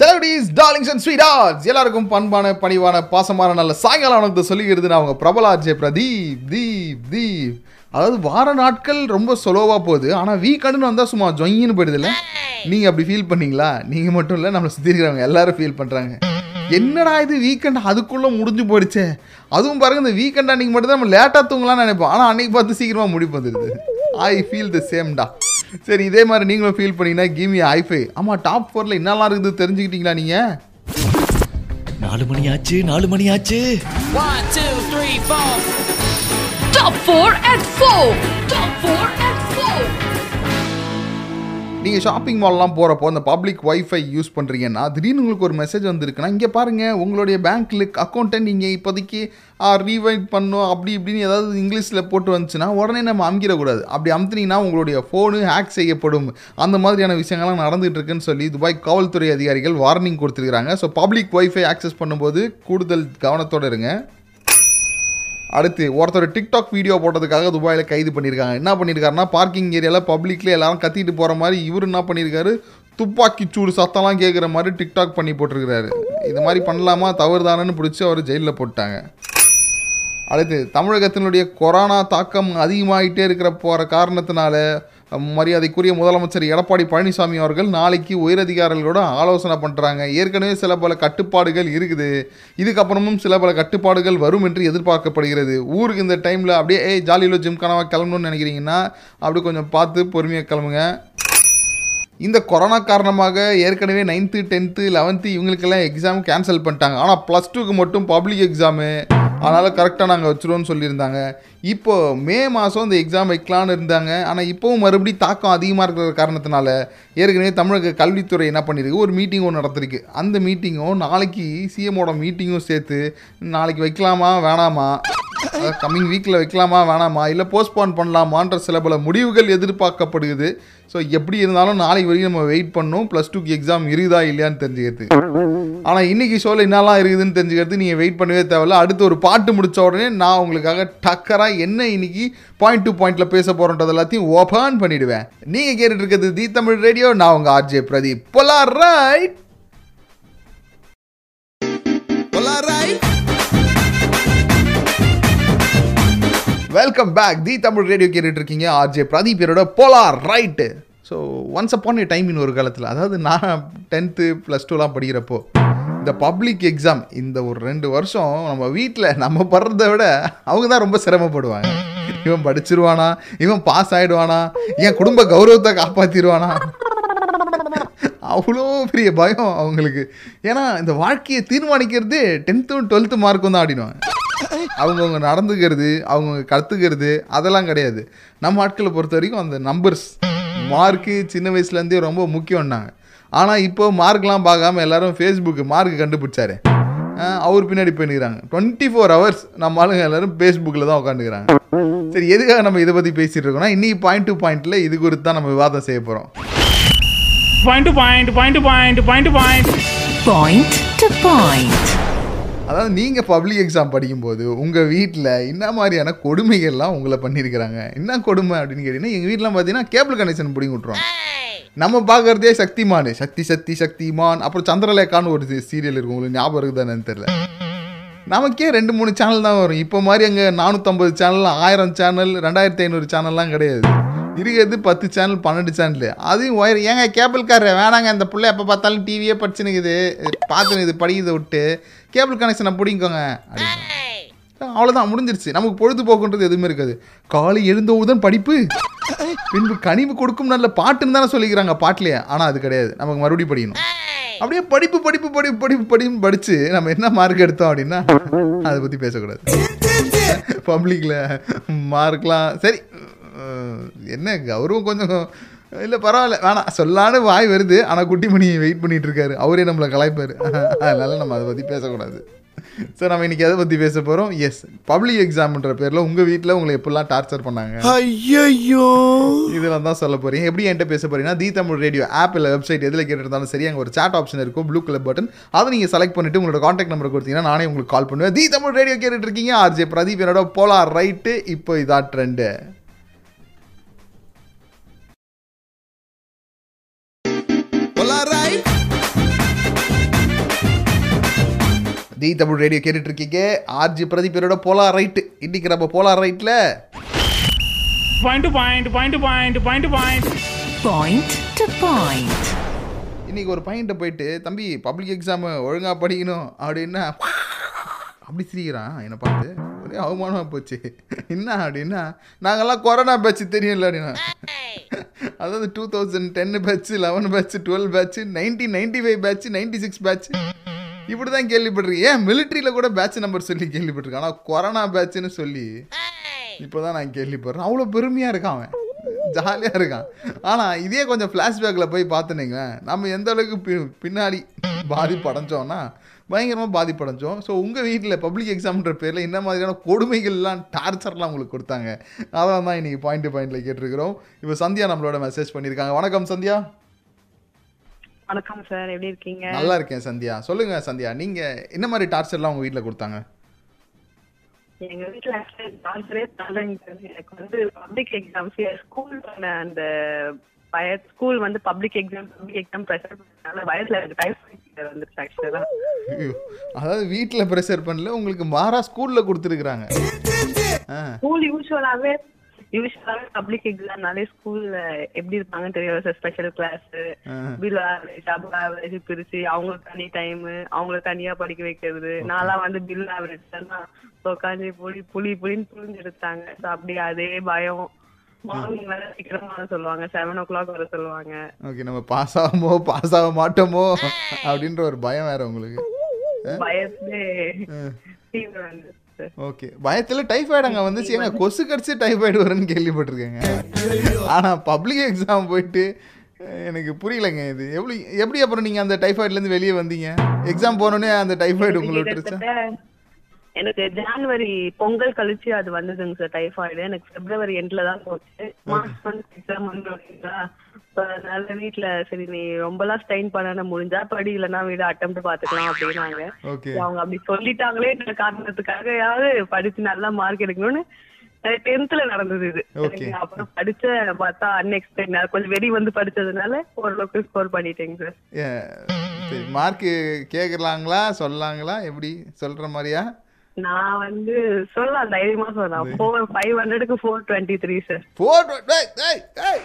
Celebrities darlings and sweet எல்லாருக்கும் பண்பான பணிவான பாசமான நல்ல சாயங்காலம் வணக்கத்தை சொல்லிக்கிறது நான் அவங்க பிரபலா ஜே பிரதீப் தீப் தீப். அதாவது வார நாட்கள் ரொம்ப சொலோவாக போகுது. ஆனால் வீக்கெண்டுன்னு வந்தால் சும்மா ஜொயின்னு போயிடுதுல்ல? நீங்கள் அப்படி ஃபீல் பண்ணீங்களா? நீங்கள் மட்டும் இல்லை நம்மளை சுற்றி இருக்கிறவங்க எல்லாரும் ஃபீல் பண்ணுறாங்க என்னடா இது வீக்கெண்ட் அதுக்குள்ளே முடிஞ்சு போயிடுச்சே? அதுவும் பாருங்க இந்த வீக்கெண்ட் அன்னைக்கு மட்டும் தான் நம்ம லேட்டாக தூங்கலாம்னு நினைப்போம். ஆனால் அன்னைக்கு பார்த்து சீக்கிரமாக முடிவு வந்துடுது ஐ ஃபீல் த சேம்டா சரி இதே மாதிரி நீங்களும் ஃபீல் பண்ணீங்கன்னா கிவ் மீ ஐஃபை ஆமாம் டாப் ஃபோரில் என்னெல்லாம் இருக்குது தெரிஞ்சுக்கிட்டீங்களா நீங்கள் நாலு மணி ஆச்சு நாலு மணி ஆச்சு One, two, three, four. Top 4 at 4. Top 4 at 4. நீங்கள் ஷாப்பிங் மால்லாம் போகிறப்போ அந்த பப்ளிக் ஒய்ஃபை யூஸ் பண்ணுறீங்கன்னா திடீர்னு உங்களுக்கு ஒரு மெசேஜ் வந்திருக்குன்னா இங்கே பாருங்கள் உங்களுடைய பேங்க்கில் அக்கௌண்ட்டை நீங்கள் இப்போதைக்கு ரீவைட் பண்ணும் அப்படி இப்படின்னு ஏதாவது இங்கிலீஷில் போட்டு வந்துச்சுன்னா உடனே நம்ம அமுக்கிடக்கூடாது. அப்படி அமுத்தினீங்கன்னா உங்களுடைய ஃபோனு ஹேக் செய்யப்படும். அந்த மாதிரியான விஷயங்கள்லாம் நடந்துட்டு இருக்குன்னு சொல்லி துபாய் காவல்துறை அதிகாரிகள் வார்னிங் கொடுத்துருக்காங்க ஸோ பப்ளிக் ஒய்ஃபை ஆக்சஸ் பண்ணும்போது கூடுதல் கவனத்தோடு இருங்க. அடுத்து ஒருத்தர் டிக்டாக் வீடியோ போட்டதுக்காக துபாயில் கைது பண்ணியிருக்காங்க என்ன பண்ணியிருக்காருன்னா பார்க்கிங் ஏரியாவில் பப்ளிக்கில் எல்லாரும் கத்திட்டு போகிற மாதிரி இவர் என்ன பண்ணியிருக்காரு துப்பாக்கி சூடு சத்தம்லாம் கேட்குற மாதிரி டிக்டாக் பண்ணி போட்டிருக்கிறாரு. இது மாதிரி பண்ணலாமா? தவறுதானன்னு பிடிச்சி அவர் ஜெயிலில் போட்டாங்க. அடுத்து தமிழகத்தினுடைய கொரோனா தாக்கம் அதிகமாகிட்டே இருக்கிற போகிற காரணத்தினால மரியாதைக்குரிய முதலமைச்சர் எடப்பாடி பழனிசாமி அவர்கள் நாளைக்கு உயரதிகாரிகளோட ஆலோசனை பண்ணுறாங்க ஏற்கனவே சில பல கட்டுப்பாடுகள் இருக்குது. இதுக்கப்புறமும் சில பல கட்டுப்பாடுகள் வரும் என்று எதிர்பார்க்கப்படுகிறது. ஊருக்கு இந்த டைமில் அப்படியே ஏய் ஜாலியில் ஜிம் கனவா கிளம்பணும்னு நினைக்கிறீங்கன்னா அப்படி கொஞ்சம் பார்த்து பொறுமையாக கிளம்புங்க. இந்த கொரோனா காரணமாக ஏற்கனவே நைன்த்து டென்த்து லெவன்த்து இவங்களுக்கெல்லாம் எக்ஸாம் கேன்சல் பண்ணிட்டாங்க. ஆனால் ப்ளஸ் டூக்கு மட்டும் பப்ளிக் எக்ஸாமு அதனால் கரெக்டாக நாங்கள் வச்சுருவோம்னு சொல்லியிருந்தாங்க. இப்போ மே மாதம் இந்த எக்ஸாம் வைக்கலான்னு இருந்தாங்க. ஆனால் இப்போவும் மறுபடியும் தாக்கம் அதிகமாக இருக்கிற காரணத்தினால ஏற்கனவே தமிழக கல்வித்துறை என்ன பண்ணியிருக்கு? ஒரு மீட்டிங் ஒன்று நடத்திருக்கு அந்த மீட்டிங்கும் நாளைக்கு சிஎமோட மீட்டிங்கும் சேர்த்து நாளைக்கு வைக்கலாமா வேணாமா? கம்மிங் வீக்கில் வைக்கலாமா வேணாமா? இல்லை போஸ்ட்போன் பண்ணலாமான்ற சில பல முடிவுகள் எதிர்பார்க்கப்படுகிறது. ஸோ எப்படி இருந்தாலும் நாளைக்கு வரைக்கும் நம்ம வெயிட் பண்ணணும். ப்ளஸ் டூக்கு எக்ஸாம் இருக்குதா இல்லையான்னு தெரிஞ்சுக்கிறது ஆனால் இன்னைக்கு ஷோவில் என்னெல்லாம் இருக்குதுன்னு தெரிஞ்சுக்கிறது நீங்கள் வெயிட் பண்ணவே தேவையில்ல. அடுத்து ஒரு பாட்டு முடித்த உடனே நான் உங்களுக்காக டக்கராக என்ன இன்னைக்கு பாயிண்ட் டு பாயிண்ட்டில் பேச போகிறோன்றது எல்லாத்தையும் ஓபன் பண்ணிவிடுவேன் நீங்கள் கேட்டுட்டு இருக்கிறது தி தமிழ் ரேடியோ. நான் உங்கள் RJ Pradeep. Polar right welcome back the Tamil radio கேட்டுட்டு இருக்கீங்க RJ Pradeep இரோட polar right so once upon a time in ஒரு காலத்தில் அதாவது நான் டென்த்து ப்ளஸ் டூலாம் படிக்கிறப்போ இந்த பப்ளிக் எக்ஸாம் இந்த ஒரு ரெண்டு வருஷம் நம்ம வீட்டில் நம்ம படுறத விட அவங்க தான் ரொம்ப சிரமப்படுவாங்க. இவன் படிச்சிருவானா? இவன் பாஸ் ஆகிடுவானா என் குடும்ப கௌரவத்தை காப்பாற்றிடுவானா அவ்வளோ பெரிய பயம் அவங்களுக்கு. ஏன்னா இந்த வாழ்க்கையை தீர்மானிக்கிறது டென்த்து டுவெல்த்து மார்க்கும் தான் ஆடினோம் அவங்கவுங்க நடந்துக்கிறது அவங்கவுங்க கற்றுக்கிறது அதெல்லாம் கிடையாது. நம்ம ஆட்களை பொறுத்த வரைக்கும் அந்த நம்பர்ஸ் மார்க்கு சின்ன வயசுலேருந்தே ரொம்ப முக்கியம்னாங்க. ஆனால் இப்போ மார்க்லாம் பார்க்காம எல்லாரும் ஃபேஸ்புக்கு மார்க் கண்டுபிடிச்சாரு. அவர் பின்னாடி போயினுக்கிறாங்க டுவெண்ட்டி ஃபோர் ஹவர்ஸ் நம்ம ஆளுங்க எல்லாரும் ஃபேஸ்புக்கில் தான் உட்காந்துக்கிறாங்க சரி எதுக்காக நம்ம இதை பற்றி பேசிகிட்டு இருக்கோம்னா இன்னைக்கு பாயிண்ட் டு பாயிண்ட்டில் இது குறித்து தான் நம்ம விவாதம் செய்ய போகிறோம் point, point to point, point to point. Point to point. அதாவது நீங்கள் பப்ளிக் எக்ஸாம் படிக்கும்போது உங்கள் வீட்டில் என்ன மாதிரியான கொடுமைகள்லாம் உங்களை பண்ணியிருக்கிறாங்க? என்ன கொடுமை அப்படின்னு கேட்டிங்கன்னா எங்கள் வீட்டில் பார்த்தீங்கன்னா கேபிள் கனெக்ஷன் பிடிங்கி விட்ருவாங்க நம்ம பார்க்குறதே சக்திமான். சக்தி சக்தி சக்திமான். அப்புறம் சந்திரலேகான்னு ஒரு சீரியல் இருக்கும். உங்களுக்கு ஞாபகம் இருக்குதானு தெரியல. நமக்கே ரெண்டு மூணு சேனல் தான் வரும். இப்போ மாதிரி அங்கே நானூற்றம்பது சேனல் ஆயிரம் சேனல் ரெண்டாயிரத்தி ஐநூறு சேனல்லாம் கிடையாது. இருக்கிறது பத்து சேனல் பன்னெண்டு சேனல் அதையும் ஒயர் ஏங்க கேபிள்காரர் வேணாங்க. அந்த பிள்ளை எப்போ பார்த்தாலும் டிவியே படிச்சுனுக்குது. பார்த்துனுக்குது இது படிக்கிறதை விட்டு. கேபிள் கனெக்ஷனை பிடிங்கோங்க அப்படின்னு அவ்வளோதான் முடிஞ்சிருச்சு. நமக்கு பொழுதுபோக்குன்றது எதுவுமே இருக்காது. காலை எழுந்தவுடன் படிப்பு. பின்பு கனிவு கொடுக்கும் நல்ல பாட்டுன்னு தானே சொல்லிக்கிறாங்க பாட்டிலேயே. ஆனால் அது கிடையாது. நமக்கு மறுபடியும் படிக்கணும். அப்படியே படிப்பு படிப்பு படிப்பு படிப்பு படிப்பு படித்து நம்ம என்ன மார்க் எடுத்தோம் அப்படின்னா அதை பற்றி பேசக்கூடாது. பப்ளிக்கில் மார்க்லாம் சரி என்ன கௌரவம் கொஞ்சம் இல்லை பரவாயில்ல வேணாம். சொல்லான்னு வாய் வருது. ஆனால் குட்டிமணி வெயிட் பண்ணிட்டு இருக்காரு. அவரே நம்மளை கலாய்ப்பார். அதனால நம்ம அதை பற்றி பேசக்கூடாது. ஸோ நம்ம இன்னைக்கு எதை பற்றி பேச போகிறோம் எஸ் பப்ளிக் எக்ஸாம்ன்ற பேரில் உங்கள் வீட்டில் உங்களை எப்படிலாம் டார்ச்சர் பண்ணாங்க? ஐயோ இதெல்லாம் தான் சொல்ல போறீங்க. எப்படி என்கிட்ட பேச போறீங்கன்னா தி தமிழ் ரேடியோ ஆப் இல்லை வெப்சைட் எதில் கேட்டிருந்தாலும் சரி அங்கே ஒரு chat ஆப்ஷன் இருக்கும் ப்ளூ கலர் பட்டன் அதை நீங்கள் செலக்ட் பண்ணிட்டு உங்களோட காண்டாக்ட் நம்பர் கொடுத்தீங்கன்னா நானே உங்களுக்கு கால் பண்ணுவேன். தி தமிழ் ரேடியோ கேட்டுட்டு இருக்கீங்க. ஆர்ஜே பிரதீப் என்னோட போலார் ரைட்டு இப்போ இதான் ட்ரெண்டு தி தமிழ் ரேடியோ கேட்டுட்டு இருக்கீங்க ஆர்ஜி பிரதீபரோட போலார் ரைட்டு. இன்னைக்கு நம்ம போலார் ரைட்டில் to point, point to point. Point to point. இன்னைக்கு ஒரு பையன்கிட்ட போயிட்டு தம்பி பப்ளிக் எக்ஸாமு ஒழுங்காக படிக்கணும் அப்படின்னா அப்படி சிரிக்கிறான் என்னை பார்த்து. ஒரே அவமானமாக போச்சு. என்ன அப்படின்னா நாங்கெல்லாம் கொரோனா பேட்ச் தெரியும்ல அப்படின்னா. அதாவது two thousand ten batch eleven batch twelve batch nineteen ninety five batch ninety six batch இப்படி தான் கேள்விப்பட்டிருக்கேன். ஏன் மிலிட்ரியில் கூட பேட்ச் நம்பர் சொல்லி கேள்விப்பட்டிருக்கேன். ஆனால் கொரோனா பேட்ச்னு சொல்லி இப்போ தான் நான் கேள்விப்படுறேன். அவ்வளோ பெருமையாக இருக்கான் அவன். ஜாலியாக இருக்கான். ஆனால் இதே கொஞ்சம் ஃப்ளாஷ்பேக்கில் போய் பார்த்துனீங்க நம்ம எந்த அளவுக்கு பி பின்னாடி பாதிப்படைஞ்சோன்னா பயங்கரமாக பாதிப்படைஞ்சோம் ஸோ உங்கள் வீட்டில் பப்ளிக் எக்ஸாம்ன்ற பேரில் இந்த மாதிரியான கொடுமைகள்லாம் டார்ச்சர்லாம் உங்களுக்கு கொடுத்தாங்க. அதான் தான் இன்றைக்கி பாயிண்ட் டு பாயிண்டில் கேட்டிருக்கிறோம். இப்போ சந்தியா நம்மளோட மெசேஜ் பண்ணியிருக்காங்க. வணக்கம் சந்தியா. வணக்கம் சார் எப்படி இருக்கீங்க? நல்லா இருக்கேன் சந்தியா. சொல்லுங்கள் சந்தியா நீங்கள் என்ன மாதிரி டார்ச்சர்லாம் உங்கள் வீட்டில் கொடுத்தாங்க? எங்க வீட்ல actually டாக்டரே தரலைங்க சார். எனக்கு வந்து பப்ளிக் எக்ஸாம்ஸ் ஸ்கூல் அந்த ஸ்கூல் வந்து public exam public exam pressure பண்ணனால வயசுல எனக்கு டைஃபாய்ட் வந்துருச்சு ஆக்சுவலா அதாவது வீட்டில் ப்ரெஷர் பண்ணல உங்களுக்கு மாறா ஸ்கூலில் கொடுத்துருக்குறாங்க. ஆ ஸ்கூல் யூஸ்வலாவே யூஸ்வலாவே பப்ளிக் எக்ஸாம்னாலே ஸ்கூல்ல எப்படி இருப்பாங்கன்னு தெரியும் சார் ஸ்பெஷல் கிளாஸ் பில் ஆவரேஜ் பிரிச்சு அவங்களுக்கு தனி டைம் அவங்கள தனியா படிக்க வைக்கிறது. நான்லாம் வந்து பில் ஆவரேஜ் தான் உட்காந்து புளி புளி புளின்னு புளிஞ்சு எடுத்தாங்க. So அப்படி அதே பயம். மார்னிங் வேற சீக்கிரமா வர சொல்லுவாங்க. செவன் ஓ கிளாக் வர சொல்லுவாங்க. ஓகே நம்ம பாஸ் ஆகுமோ பாஸ் ஆக மாட்டோமோ அப்படின்ற ஒரு பயம் வேற உங்களுக்கு. பயத்திலே sir. ஓகே பயத்தில் டைஃபாய்டு அங்கே வந்துச்சு. ஏங்க கொசு கடிச்சு டைஃபாய்டு வரும்னு கேள்விப்பட்டிருக்கேங்க. ஆனால் பப்ளிக் எக்ஸாம் போயிட்டு எனக்கு புரியலைங்க இது. எப்படி எப்படி அப்புறம் நீங்கள் அந்த டைஃபாய்ட்லேருந்து வெளியே வந்தீங்க? எக்ஸாம் போனோடனே அந்த டைஃபாய்டு உங்களை விட்டுருச்சா? எனக்கு ஜான்வரி பொங்கல் கழிச்சு அது வந்ததுங்க சார் டைஃபாய்டு எனக்கு பிப்ரவரி எண்ட்ல தான் போச்சு. மார்ச் வந்து எக்ஸாம் So, அதனால வீட்ல சரி நீ ரொம்பலாம் ஸ்ட்ரெயின் பண்ண முடிஞ்சா படி இல்லைன்னா வீடு அட்டம் பாத்துக்கலாம் அப்படின்னாங்க. அவங்க அப்படி சொல்லிட்டாங்களே காரணத்துக்காக யாரு படிச்சு நல்லா மார்க் எடுக்கணும்னு டென்த்ல நடந்தது இது. அப்புறம் படிச்ச பார்த்தா அன்எக்ஸ்பெக்ட் கொஞ்சம் வெறி வந்து படிச்சதுனால ஓரளவுக்கு ஸ்கோர் பண்ணிட்டேங்க சார் சரி மார்க்கு கேட்கலாங்களா சொல்லாங்களா எப்படி? சொல்கிற மாதிரியா? நான் வந்து சொல்லலாம் தைரியமா சொல்லலாம். ஃபோர் ஃபைவ் ஹண்ட்ரடுக்கு ஃபோர் டுவெண்ட்டி த்ரீ சார் டேய்.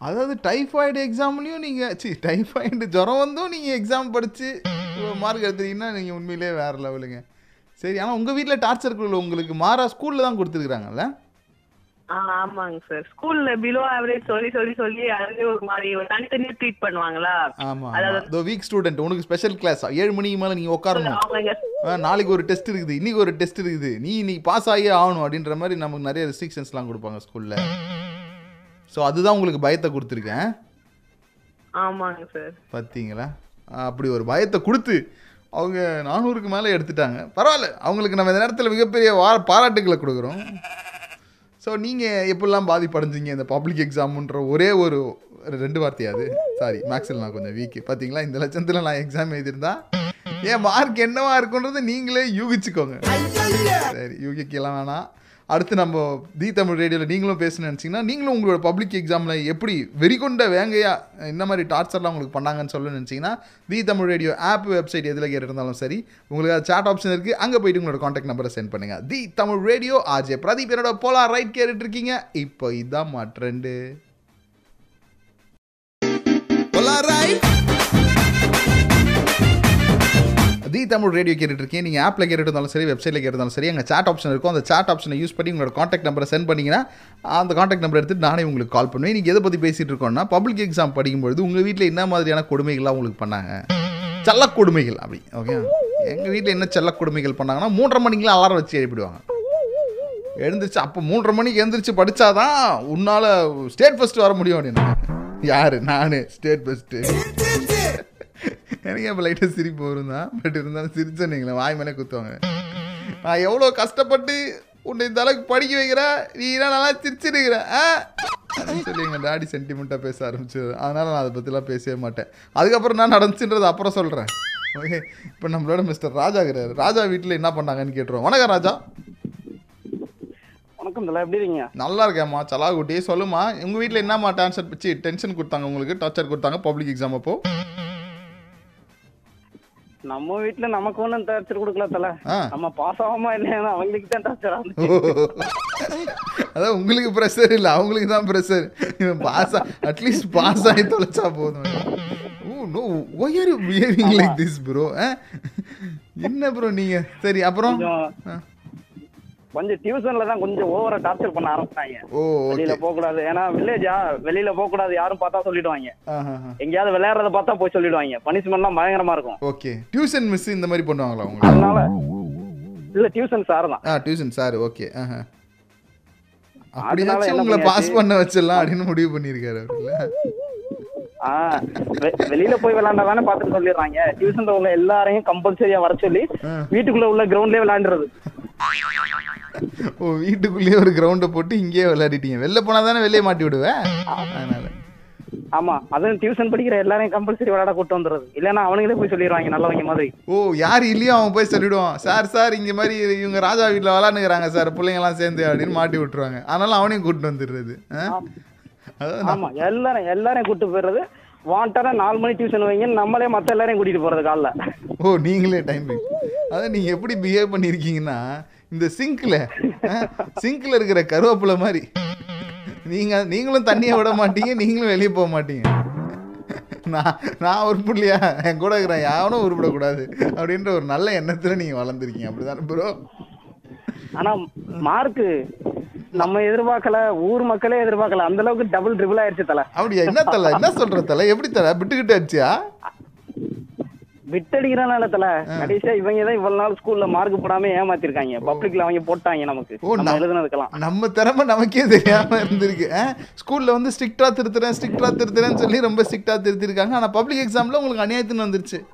அதாவது டைஃபாய்டு எக்ஸாம்லையும் நீங்கள் சி டைஃபாய்டு ஜுரம் வந்தும் நீங்கள் எக்ஸாம் படித்து மார்க் எடுத்துட்டீங்கன்னா நீங்கள் உண்மையிலே வேறு லெவலுங்க சரி ஆனால் உங்கள் வீட்டில் டார்ச்சர் உங்களுக்கு மாறா ஸ்கூலில் தான் கொடுத்துருக்குறாங்கல்ல? ஆமாங்க சார். ஸ்கூல்ல பிலோ ஆவரேஜ் சொல்லி சொல்லி சொல்லி அதுவே ஒரு மாதிரி தனித்தனியா ட்ரீட் பண்ணுவாங்களா? ஆமாம் அதாவது வீக் ஸ்டூடெண்ட் உனக்கு ஸ்பெஷல் கிளாஸ் ஏழு மணிக்கு மேலே நீங்கள் உட்காரணும் நாளைக்கு ஒரு டெஸ்ட் இருக்குது இன்னைக்கு ஒரு டெஸ்ட் இருக்குது. நீ இன்னைக்கு பாஸ் ஆகியே ஆகணும் அப்படின்ற மாதிரி நமக்கு நிறைய ரெஸ்ட்ரிக்ஷன்ஸ்லாம் கொடுப்பாங்க ஸ்கூலில் ஸோ அதுதான் உங்களுக்கு பயத்தை கொடுத்துருக்கேன். ஆமாங்க சார். பார்த்தீங்களா அப்படி ஒரு பயத்தை கொடுத்து அவங்க நானூறுக்கு மேலே எடுத்துட்டாங்க. பரவாயில்ல அவங்களுக்கு நம்ம இந்த நேரத்தில் மிகப்பெரிய பாராட்டுகளை கொடுக்குறோம். ஸோ நீங்கள் எப்படிலாம் பாதிப்படைஞ்சீங்க இந்த பப்ளிக் எக்ஸாமுன்ற ஒரே ஒரு ரெண்டு வார்த்தையாது? சாரி மேக்ஸில் நான் கொஞ்சம் வீக்கு பார்த்தீங்களா இந்த லட்சத்தில் நான் எக்ஸாம் எழுதியிருந்தா என் மார்க் என்னவா இருக்குன்றதை நீங்களே யூகிச்சுக்கோங்க. சரி யூகிக்கலாம் வேணாம். அடுத்து நம்ம தி தமிழ் ரேடியோவில் நீங்களும் பேசணும்னு நினச்சிங்கன்னா நீங்களும் உங்களோட பப்ளிக் எக்ஸாமில் எப்படி வெறிகொண்ட வேங்கையா இந்த மாதிரி டார்ச்சர்லாம் உங்களுக்கு பண்ணாங்கன்னு சொல்ல நினச்சிங்கன்னா the Tamil radio app website எதில் கேட்டிருந்தாலும் சரி உங்களுக்கு சாட் ஆப்ஷன் இருக்குது அங்கே போயிட்டு உங்களோட காண்டாக்ட் நம்பரை சென்ட் பண்ணுங்கள் the Tamil radio RJ Pradeep என்னோட போலா ரைட் கேட்டுட்டு இருக்கீங்க. இப்போ இதான் ட்ரெண்டு தி தமிழ் ரேடியோ கேட்டுட்டு இருக்கீங்க நீங்கள் ஆப்பில் கேட்டுருந்தாலும் சரி வெப்சைட்டில் கேட்டிருந்தாலும் சரி அங்கே சாட் ஆப்ஷன் இருக்கும். அந்த சாட் ஆப்ஷனை யூஸ் பண்ணி உங்களோட காண்டாக்ட் நம்பரை சென்ட் பண்ணிங்கன்னா அந்த காண்டாக்ட் நம்பர் எடுத்து நானே உங்களுக்கு கால் பண்ணுவேன். நீங்கள் எதை பற்றி பேசிகிட்டு இருக்கோம்னா பப்ளிக் எக்ஸாம் படிக்கும்பொழுது உங்கள் வீட்டில் என்ன மாதிரியான கொடுமைகள்லாம் உங்களுக்கு பண்ணாங்க? செல்ல கொடுமைகள் அப்படி ஓகே எங்கள் வீட்டில் என்ன செல்ல கொடுமைகள் பண்ணாங்கன்னா மூன்றரை மணிக்கெலாம் அலாரம் வச்சு எழுப்பிடுவாங்க. எழுந்திரிச்சு அப்போ மூன்றரை மணிக்கு எழுந்திரிச்சு படித்தாதான் உன்னால் ஸ்டேட் ஃபஸ்ட்டு வர முடியும் அப்படின்னு. யார்? நான் ஸ்டேட் ஃபஸ்ட்டு எனக்கு இப்போ லைட்டாக சிரிப்பு வரும் தான் பட் இருந்தாலும் சிரிச்சேன்னீங்களே வாய் மேலே குத்துவாங்க. நான் எவ்வளோ கஷ்டப்பட்டு உன்னை இந்த அளவுக்கு படிக்க வைக்கிறேன் நீ என்ன நல்லா சிரிச்சிருக்கிற ஆ? சொல்லி எங்கள் டாடி சென்டிமெண்ட்டாக பேச ஆரம்பிச்சு அதனால் நான் அதை பற்றிலாம் பேசவே மாட்டேன். அதுக்கப்புறம் நான் நடந்துச்சுன்றது அப்புறம் சொல்கிறேன் ஓகே இப்போ நம்மளோட மிஸ்டர் ராஜா இருக்கிறாரு. ராஜா வீட்டில் என்ன பண்ணாங்கன்னு கேட்டுருவோம். வணக்கம் ராஜா. வணக்கம் தல எப்படி இருக்கீங்க? நல்லா இருக்கேம்மா. சலாகுட்டி சொல்லுமா உங்கள் வீட்டில் என்னம்மா டான்சர் பிச்சு டென்ஷன் கொடுத்தாங்க உங்களுக்கு? டார்ச்சர் கொடுத்தாங்க பப்ளிக் எக்ஸாம் அப்போ? நம்ம வீட்டுல நமக்கு ஒண்ணும் டார்ச்சர் கொடுக்கல தல. நம்ம பாஸ் ஆகாம இல்லையா அவங்களுக்கு தான் டார்ச்சர் அதான் உங்களுக்கு ப்ரெஷர் இல்லை அவங்களுக்கு தான் ப்ரெஷர் இவன் பாஸ் அட்லீஸ்ட் பாஸ் ஆகி தொலைச்சா போதும். ஓ no why are behaving like this bro என்ன ப்ரோ நீங்க? சரி அப்புறம்? கொஞ்சம் டியூஷன்ல தான் கொஞ்சம் ஓவரா டார்ச்சர் பண்ண ஆரம்பிச்சாங்க வெளியில போக கூடாது ஏன்னா வில்லேஜா வெளியில போக கூடாது யாரும் பார்த்தா சொல்லிடுவாங்க. எங்கேயாவது விளையாடுறத பார்த்தா போய் சொல்லிடுவாங்க. பனிஷ்மெண்ட்லாம் பயங்கரமா இருக்கும். ஓகே டியூஷன் மிஸ் இந்த மாதிரி பண்ணுவாங்களா உங்களுக்கு? அதனால இல்ல டியூஷன் சார் தான். ஆ டியூஷன் சார் ஓகே என்ன உங்களை பாஸ்? பண்ண வச்சிடலாம் அப்படின்னு முடிவு வெ- வெளியில போய் விளையாண்டா தானே பார்த்துட்டு சொல்லிடுறாங்க. டியூஷன்ல உள்ள எல்லாரையும் கம்பல்சரியா வர சொல்லி. வீட்டுக்குள்ள உள்ள கிரவுண்ட்லயே விளையாண்டுறது. ஓ வீட்டுக்குள்ளேயே ஒரு கிரவுண்டை போட்டு இங்கேயே விளையாடிட்டீங்க. வெளில போனா தானே வெளியே மாட்டி விடுவேன் அதனால. ஆமா அதுவும் டியூஷன் படிக்கிற எல்லாரையும் கம்பல்சரி விளையாட கூட்டு வந்துடுறது. இல்லைன்னா அவனுங்களே போய் சொல்லிடுவாங்க நல்லவங்க மாதிரி. ஓ யார் இல்லையோ அவன் போய் சொல்லிடுவான். சார் சார் இங்க மாதிரி இவங்க ராஜா வீட்டில் விளாண்டுக்கிறாங்க சார் பிள்ளைங்கலாம் சேர்ந்து அப்படின்னு மாட்டி விட்டுருவாங்க. அதனால அவனையும் கூட்டிட்டு வந்துடுறது? அதான். ஆமா எல்லாரும் எல்லாரையும் கூட்டு போயிடுறது. வாண்டடா நாலு மணி டியூஷன் வைங்க நம்மளே மத்த எல்லாரையும் கூட்டிட்டு போறது காலைல. ஓ நீங்களே டைம் அதான் நீங்க எப்படி பிஹேவ் பண்ணியிருக்கீங்கன்னா இந்த சிங்க்ல சிங்க்ல இருக்கிற கருவேப்பிலை மாதிரி. நீங்க நீங்களும் தண்ணியை விட மாட்டீங்க நீங்களும் வெளியே போக மாட்டீங்க. நான் நான் உருப்பிடலையா? என் கூட இருக்கிறேன் யாரும் உருப்பிடக்கூடாது அப்படின்ற ஒரு நல்ல எண்ணத்துல நீங்க வளர்ந்துருக்கீங்க. அப்படிதானே ப்ரோ ஆனா மார்க்கு நம்ம எதிர்பார்க்கல ஊர் மக்களே எதிர்பார்க்கல. அந்த அளவுக்கு டபுள் ட்ரிபிள் ஆயிருச்சு தல. அப்படியா? என்ன தலை? என்ன சொல்ற தலை? எப்படி தலை? விட்டுக்கிட்டு அடிச்சியா விட்டடிக்கிறனால தல கடைசியா இவங்க தான் இவ்வளவு நாள் ஸ்கூல்ல மார்க் போடாம ஏமாத்திருக்காங்க. பப்ளிக்ல அவங்க போட்டாங்க நமக்கு. நம்ம நம்- எழுதுனதுக்கெல்லாம். நம்ம திறமை நமக்கே தெரியாம இருந்திருக்கு. ஸ்கூல்ல வந்து ஸ்ட்ரிக்டா திருத்துறேன் ஸ்ட்ரிக்டா திருத்துறேன்னு சொல்லி ரொம்ப ஸ்ட்ரிக்டா திருத்திருக்காங்க. ஆனா பப்ளிக் எக்ஸாம்ல உங்களுக்கு அநியாயத்துன்னு வந்துருச்சு.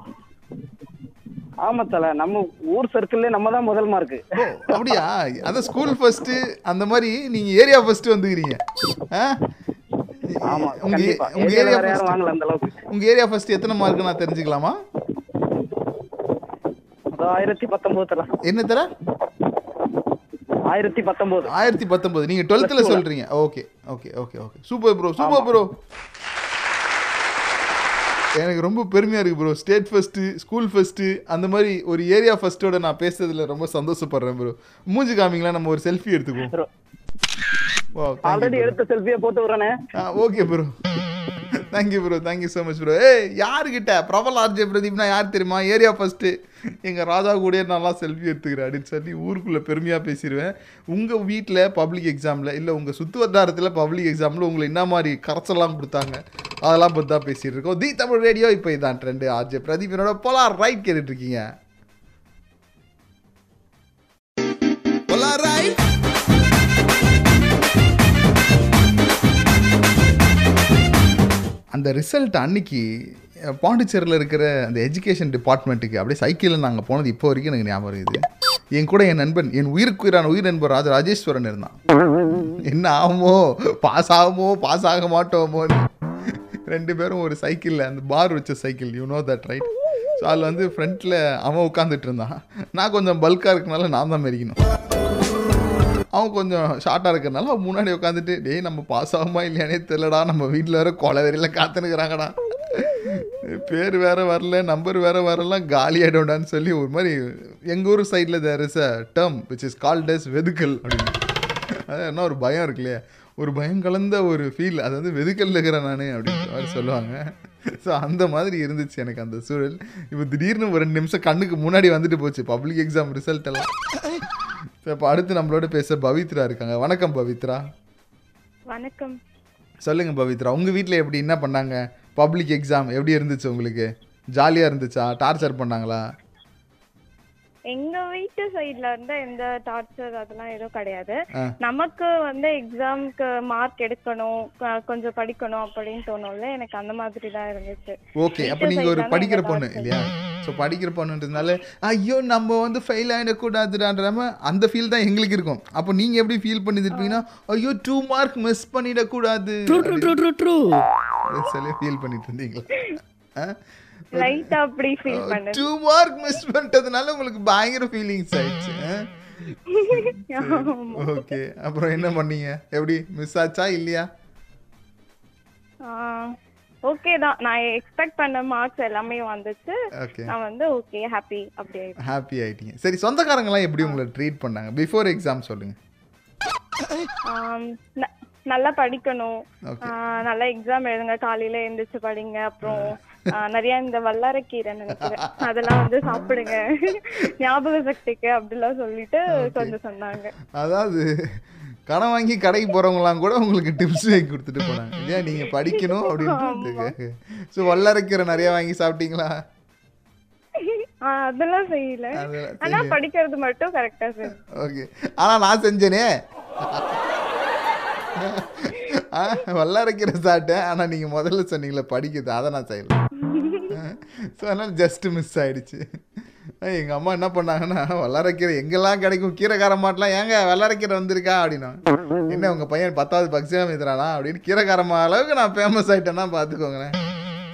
ஆமா தல நம்ம ஊர் சர்க்கிள்ல நம்ம தான் முதல் மார்க் அப்படியா? அதான் ஸ்கூல் ஃபர்ஸ்ட் அந்த மாதிரி நீங்க ஏரியா ஃபர்ஸ்ட் வந்துக்கிறீங்க. உங்க ஏரியா உங்க ஏரியா ஃபர்ஸ்ட் எத்தனை மார்க் நான் தெரிஞ்சுக்கலாமா? ஆயிரத்தி பத்தொன்பது என்ன தர ஆயிரத்தி பத்தொன்பது. ஆயிரத்தி பத்தொன்பது. நீங்க டுவெல்த்தில் சொல்றீங்க. Okay okay okay okay. Super bro super bro எனக்கு ரொம்ப பெருமையா இருக்கு bro state first school first அந்த மாதிரி ஒரு ஏரியா ஃபர்ஸ்டோட நான் பேசுறதுல ரொம்ப சந்தோஷப்படுறேன் ப்ரோ மூஞ்சி காமிங்களா? நம்ம ஒரு செல்ஃபி எடுத்துக்குவோம். Already bro. எடுத்த செல்ஃபியை போட்டு okay bro thank you bro thank you so much bro ஏ யாருக்கிட்ட பிரபல ஆர்ஜே பிரதீப்னா யார் தெரியுமா? ஏரியா ஃபஸ்ட்டு எங்கள் ராஜா கூட நல்லா செல்ஃபி எடுத்துக்கிறேன் அப்படின்னு சொல்லி ஊருக்குள்ளே பெருமையாக பேசிடுவேன் உங்கள் வீட்டில் பப்ளிக் எக்ஸாமில் இல்லை உங்கள் சுற்று வட்டாரத்தில் பப்ளிக் எக்ஸாமில் உங்களை என்ன மாதிரி கரைச்செல்லாம் கொடுத்தாங்க? அதெல்லாம் பற்றி தான் பேசிகிட்டு இருக்கோம். தி தமிழ் ரேடியோ இப்போ இதான் ட்ரெண்டு ஆர்ஜே பிரதீப் என்னோட போலார் ரைட் கேட்டுட்ருக்கீங்க அந்த ரிசல்ட் அன்னைக்கு பாண்டிச்சேரியில் இருக்கிற அந்த எஜுகேஷன் டிபார்ட்மெண்ட்டுக்கு அப்படியே சைக்கிளில் நாங்கள் போனது இப்போ வரைக்கும் எனக்கு ஞாபகம் இருக்குது. என் கூட என் நண்பன் என் உயிருக்குயிரான உயிர் நண்பர் ராஜ ராஜேஸ்வரன் இருந்தான். என்ன ஆகுமோ பாஸ் ஆகுமோ பாஸ் ஆக மாட்டோமோ ரெண்டு பேரும் ஒரு சைக்கிளில் அந்த பார் வச்ச cycle you know that right so அதில் வந்து ஃப்ரண்ட்டில் அவன் உட்காந்துட்டு இருந்தான். நான் கொஞ்சம் பல்காக இருக்கனால நான் தான் மெரிக்கணும் அவன் கொஞ்சம் ஷார்ட்டாக இருக்கிறனால அவன் முன்னாடி உட்காந்துட்டு டேய் நம்ம பாஸ் ஆகுமா இல்லையானே தெரிலடா நம்ம வீட்டில் வேறு கொலவெறியில் காத்துனுக்குறாங்கடா பேர் வேற வரல நம்பர் வேற வரலாம் காலி ஆகிடும்டான்னு சொல்லி ஒரு மாதிரி எங்கள் ஊர் சைடில் there is a term which is called as வெதுக்கல். அப்படின்னு அது என்ன ஒரு பயம் இருக்கு இல்லையா? ஒரு பயம் கலந்த ஒரு ஃபீல் அது வந்து வெதுக்கல்ல இருக்கிறேன் நான் அப்படின்னு மாதிரி சொல்லுவாங்க. ஸோ அந்த மாதிரி இருந்துச்சு எனக்கு அந்த சூழல். இப்போ திடீர்னு ஒரு ரெண்டு நிமிஷம் கண்ணுக்கு முன்னாடி வந்துட்டு போச்சு பப்ளிக் எக்ஸாம் ரிசல்ட் எல்லாம். ஸோ இப்போ அடுத்து நம்மளோட பேச பவித்ரா இருக்காங்க. வணக்கம் பவித்ரா. வணக்கம். சொல்லுங்க பவித்ரா. உங்க வீட்டில் எப்படி என்ன பண்ணாங்க? பப்ளிக் எக்ஸாம் எப்படி இருந்துச்சு உங்களுக்கு? ஜாலியா இருந்துச்சா? டார்ச்சர் பண்ணாங்களா? எங்க வீட்டு சைடுல இருந்து எந்த டார்ச்சர் அதெல்லாம் எதுவும் கிடையாது. நமக்கு வந்து எக்ஸாம்க்கு மார்க் எடுக்கணும் கொஞ்சம் படிக்கணும் அப்படின்னு தோணும்ல. எனக்கு அந்த மாதிரி தான் இருந்துச்சு. ஓகே அப்போ நீங்கள் ஒரு படிக்கிற பொண்ணு. இல்லையா? ஸோ படிக்கிற பொண்ணுன்றதுனால ஐயோ நம்ம வந்து ஃபெயில் ஆகிடக்கூடாதுடான்றாம அந்த ஃபீல் தான் எங்களுக்கு இருக்கும். அப்போ நீங்கள் எப்படி ஃபீல் பண்ணி இருப்பீங்கன்னா ஐயோ டூ மார்க் மிஸ் பண்ணிடக்கூடாது. True true true true true அப்படின்னு சொல்லி ஃபீல் பண்ணிட்டு இருந்தீங்களா? லைட்டா அப்படி ஃபீல் பண்ணேன் டூ மார்க் மிஸ் பண்ணிட்டதுனால உங்களுக்கு பயங்கர ஃபீலிங்ஸ் ஆயிடுச்சு ஓகே அப்புறம் என்ன பண்ணீங்க? எப்படி மிஸ் ஆச்சா இல்லையா? ஓகே தான். நான் எக்ஸ்பெக்ட் பண்ண மார்க்ஸ் எல்லாமே வந்துச்சு. நான் வந்து ஓகே ஹாப்பி அப்படி. ஹாப்பி ஆயிட்டீங்க. சரி சொந்தக்காரங்களாம் எப்படி உங்களை ட்ரீட் பண்ணாங்க? பிஃபோர் எக்ஸாம் சொல்லுங்க. நல்லா படிக்கணும். நல்லா எக்ஸாம் எழுதுங்க. காலையில எந்திரிச்சு படிங்க. அப்புறம் நிறைய இந்த வல்லாரக்கீரை நினைக்கிறேன். அதெல்லாம் வந்து சாப்பிடுங்க. ஞாபக சக்திக்கு அப்படிலாம் சொல்லிட்டு கொஞ்சம் சொன்னாங்க. அதாவது கடன் வாங்கி கடைக்கு போறவங்கலாம் கூட உங்களுக்கு டிப்ஸ் வாங்கி கொடுத்துட்டு போனாங்க. இல்லையா? நீங்க படிக்கணும் அப்படின்ட்டு ஸோ வல்லரைக்கீரை நிறைய வாங்கி சாப்பிட்டீங்களா? அதெல்லாம் செய்யல. ஆனா படிக்கிறது மட்டும் கரெக்டா சார் ஓகே. ஆனா நான் செஞ்சேனே. வல்லாரைக்கீரை சாப்பிட்டேன். ஆனா நீங்க முதல்ல சொன்னீங்களே படிக்கிறது. அதை நான் செய்யல. ஸோ அதனால ஜஸ்ட் மிஸ் ஆயிடுச்சு. எங்க அம்மா என்ன பண்ணாங்கன்னா வல்லாரக்கீரை எங்கெல்லாம் கிடைக்கும்? கீரைக்கார மாட்டலாம் ஏங்க வல்லாரக்கீரை வந்திருக்கா? அப்படின்னா என்ன உங்க பையன் பத்தாவது பக்ஸியம் எழுதுறானா அப்படின்னு கீரைக்காரமா அளவுக்கு நான் ஃபேமஸ் ஆயிட்டேன்னா பார்த்துக்கோங்களேன்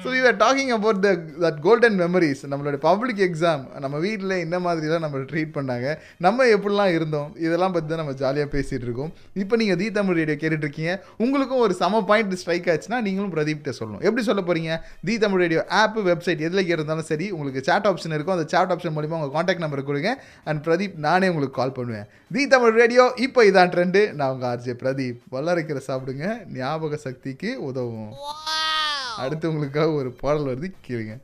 so we are talking about the that golden memories நம்மளோட பப்ளிக் எக்ஸாம் நம்ம வீட்டில் என்ன மாதிரிலாம் நம்ம ட்ரீட் பண்ணாங்க. நம்ம எப்படிலாம் இருந்தோம்? இதெல்லாம் பற்றி தான் நம்ம ஜாலியாக பேசிகிட்டு இருக்கோம். இப்போ நீங்கள் தீ தமிழ் ரேடியோ கேட்டுட்ருக்கீங்க உங்களுக்கும் ஒரு சம பாயிண்ட் ஸ்ட்ரைக் ஆச்சுன்னா நீங்களும் பிரதீப்கிட்ட சொல்லணும். எப்படி சொல்ல போகிறீங்க தீ தமிழ் ரேடியோ ஆப் வெப்சைட் எதில் இருந்தாலும் சரி உங்களுக்கு chat ஆப்ஷன் இருக்கும். அந்த chat ஆப்ஷன் மூலிமா உங்கள் காண்டாக்ட் நம்பர் கொடுங்க. அண்ட் பிரதீப் நானே உங்களுக்கு கால் பண்ணுவேன். தீ தமிழ் ரேடியோ இப்போ இதான் ட்ரெண்டு நான் உங்கள் ஆர்ஜே பிரதீப். வல்லரைக்கிற சாப்பிடுங்க. ஞாபக சக்திக்கு உதவும். அடுத்து உங்களுக்காக ஒரு பாடல் வருது கேளுங்க.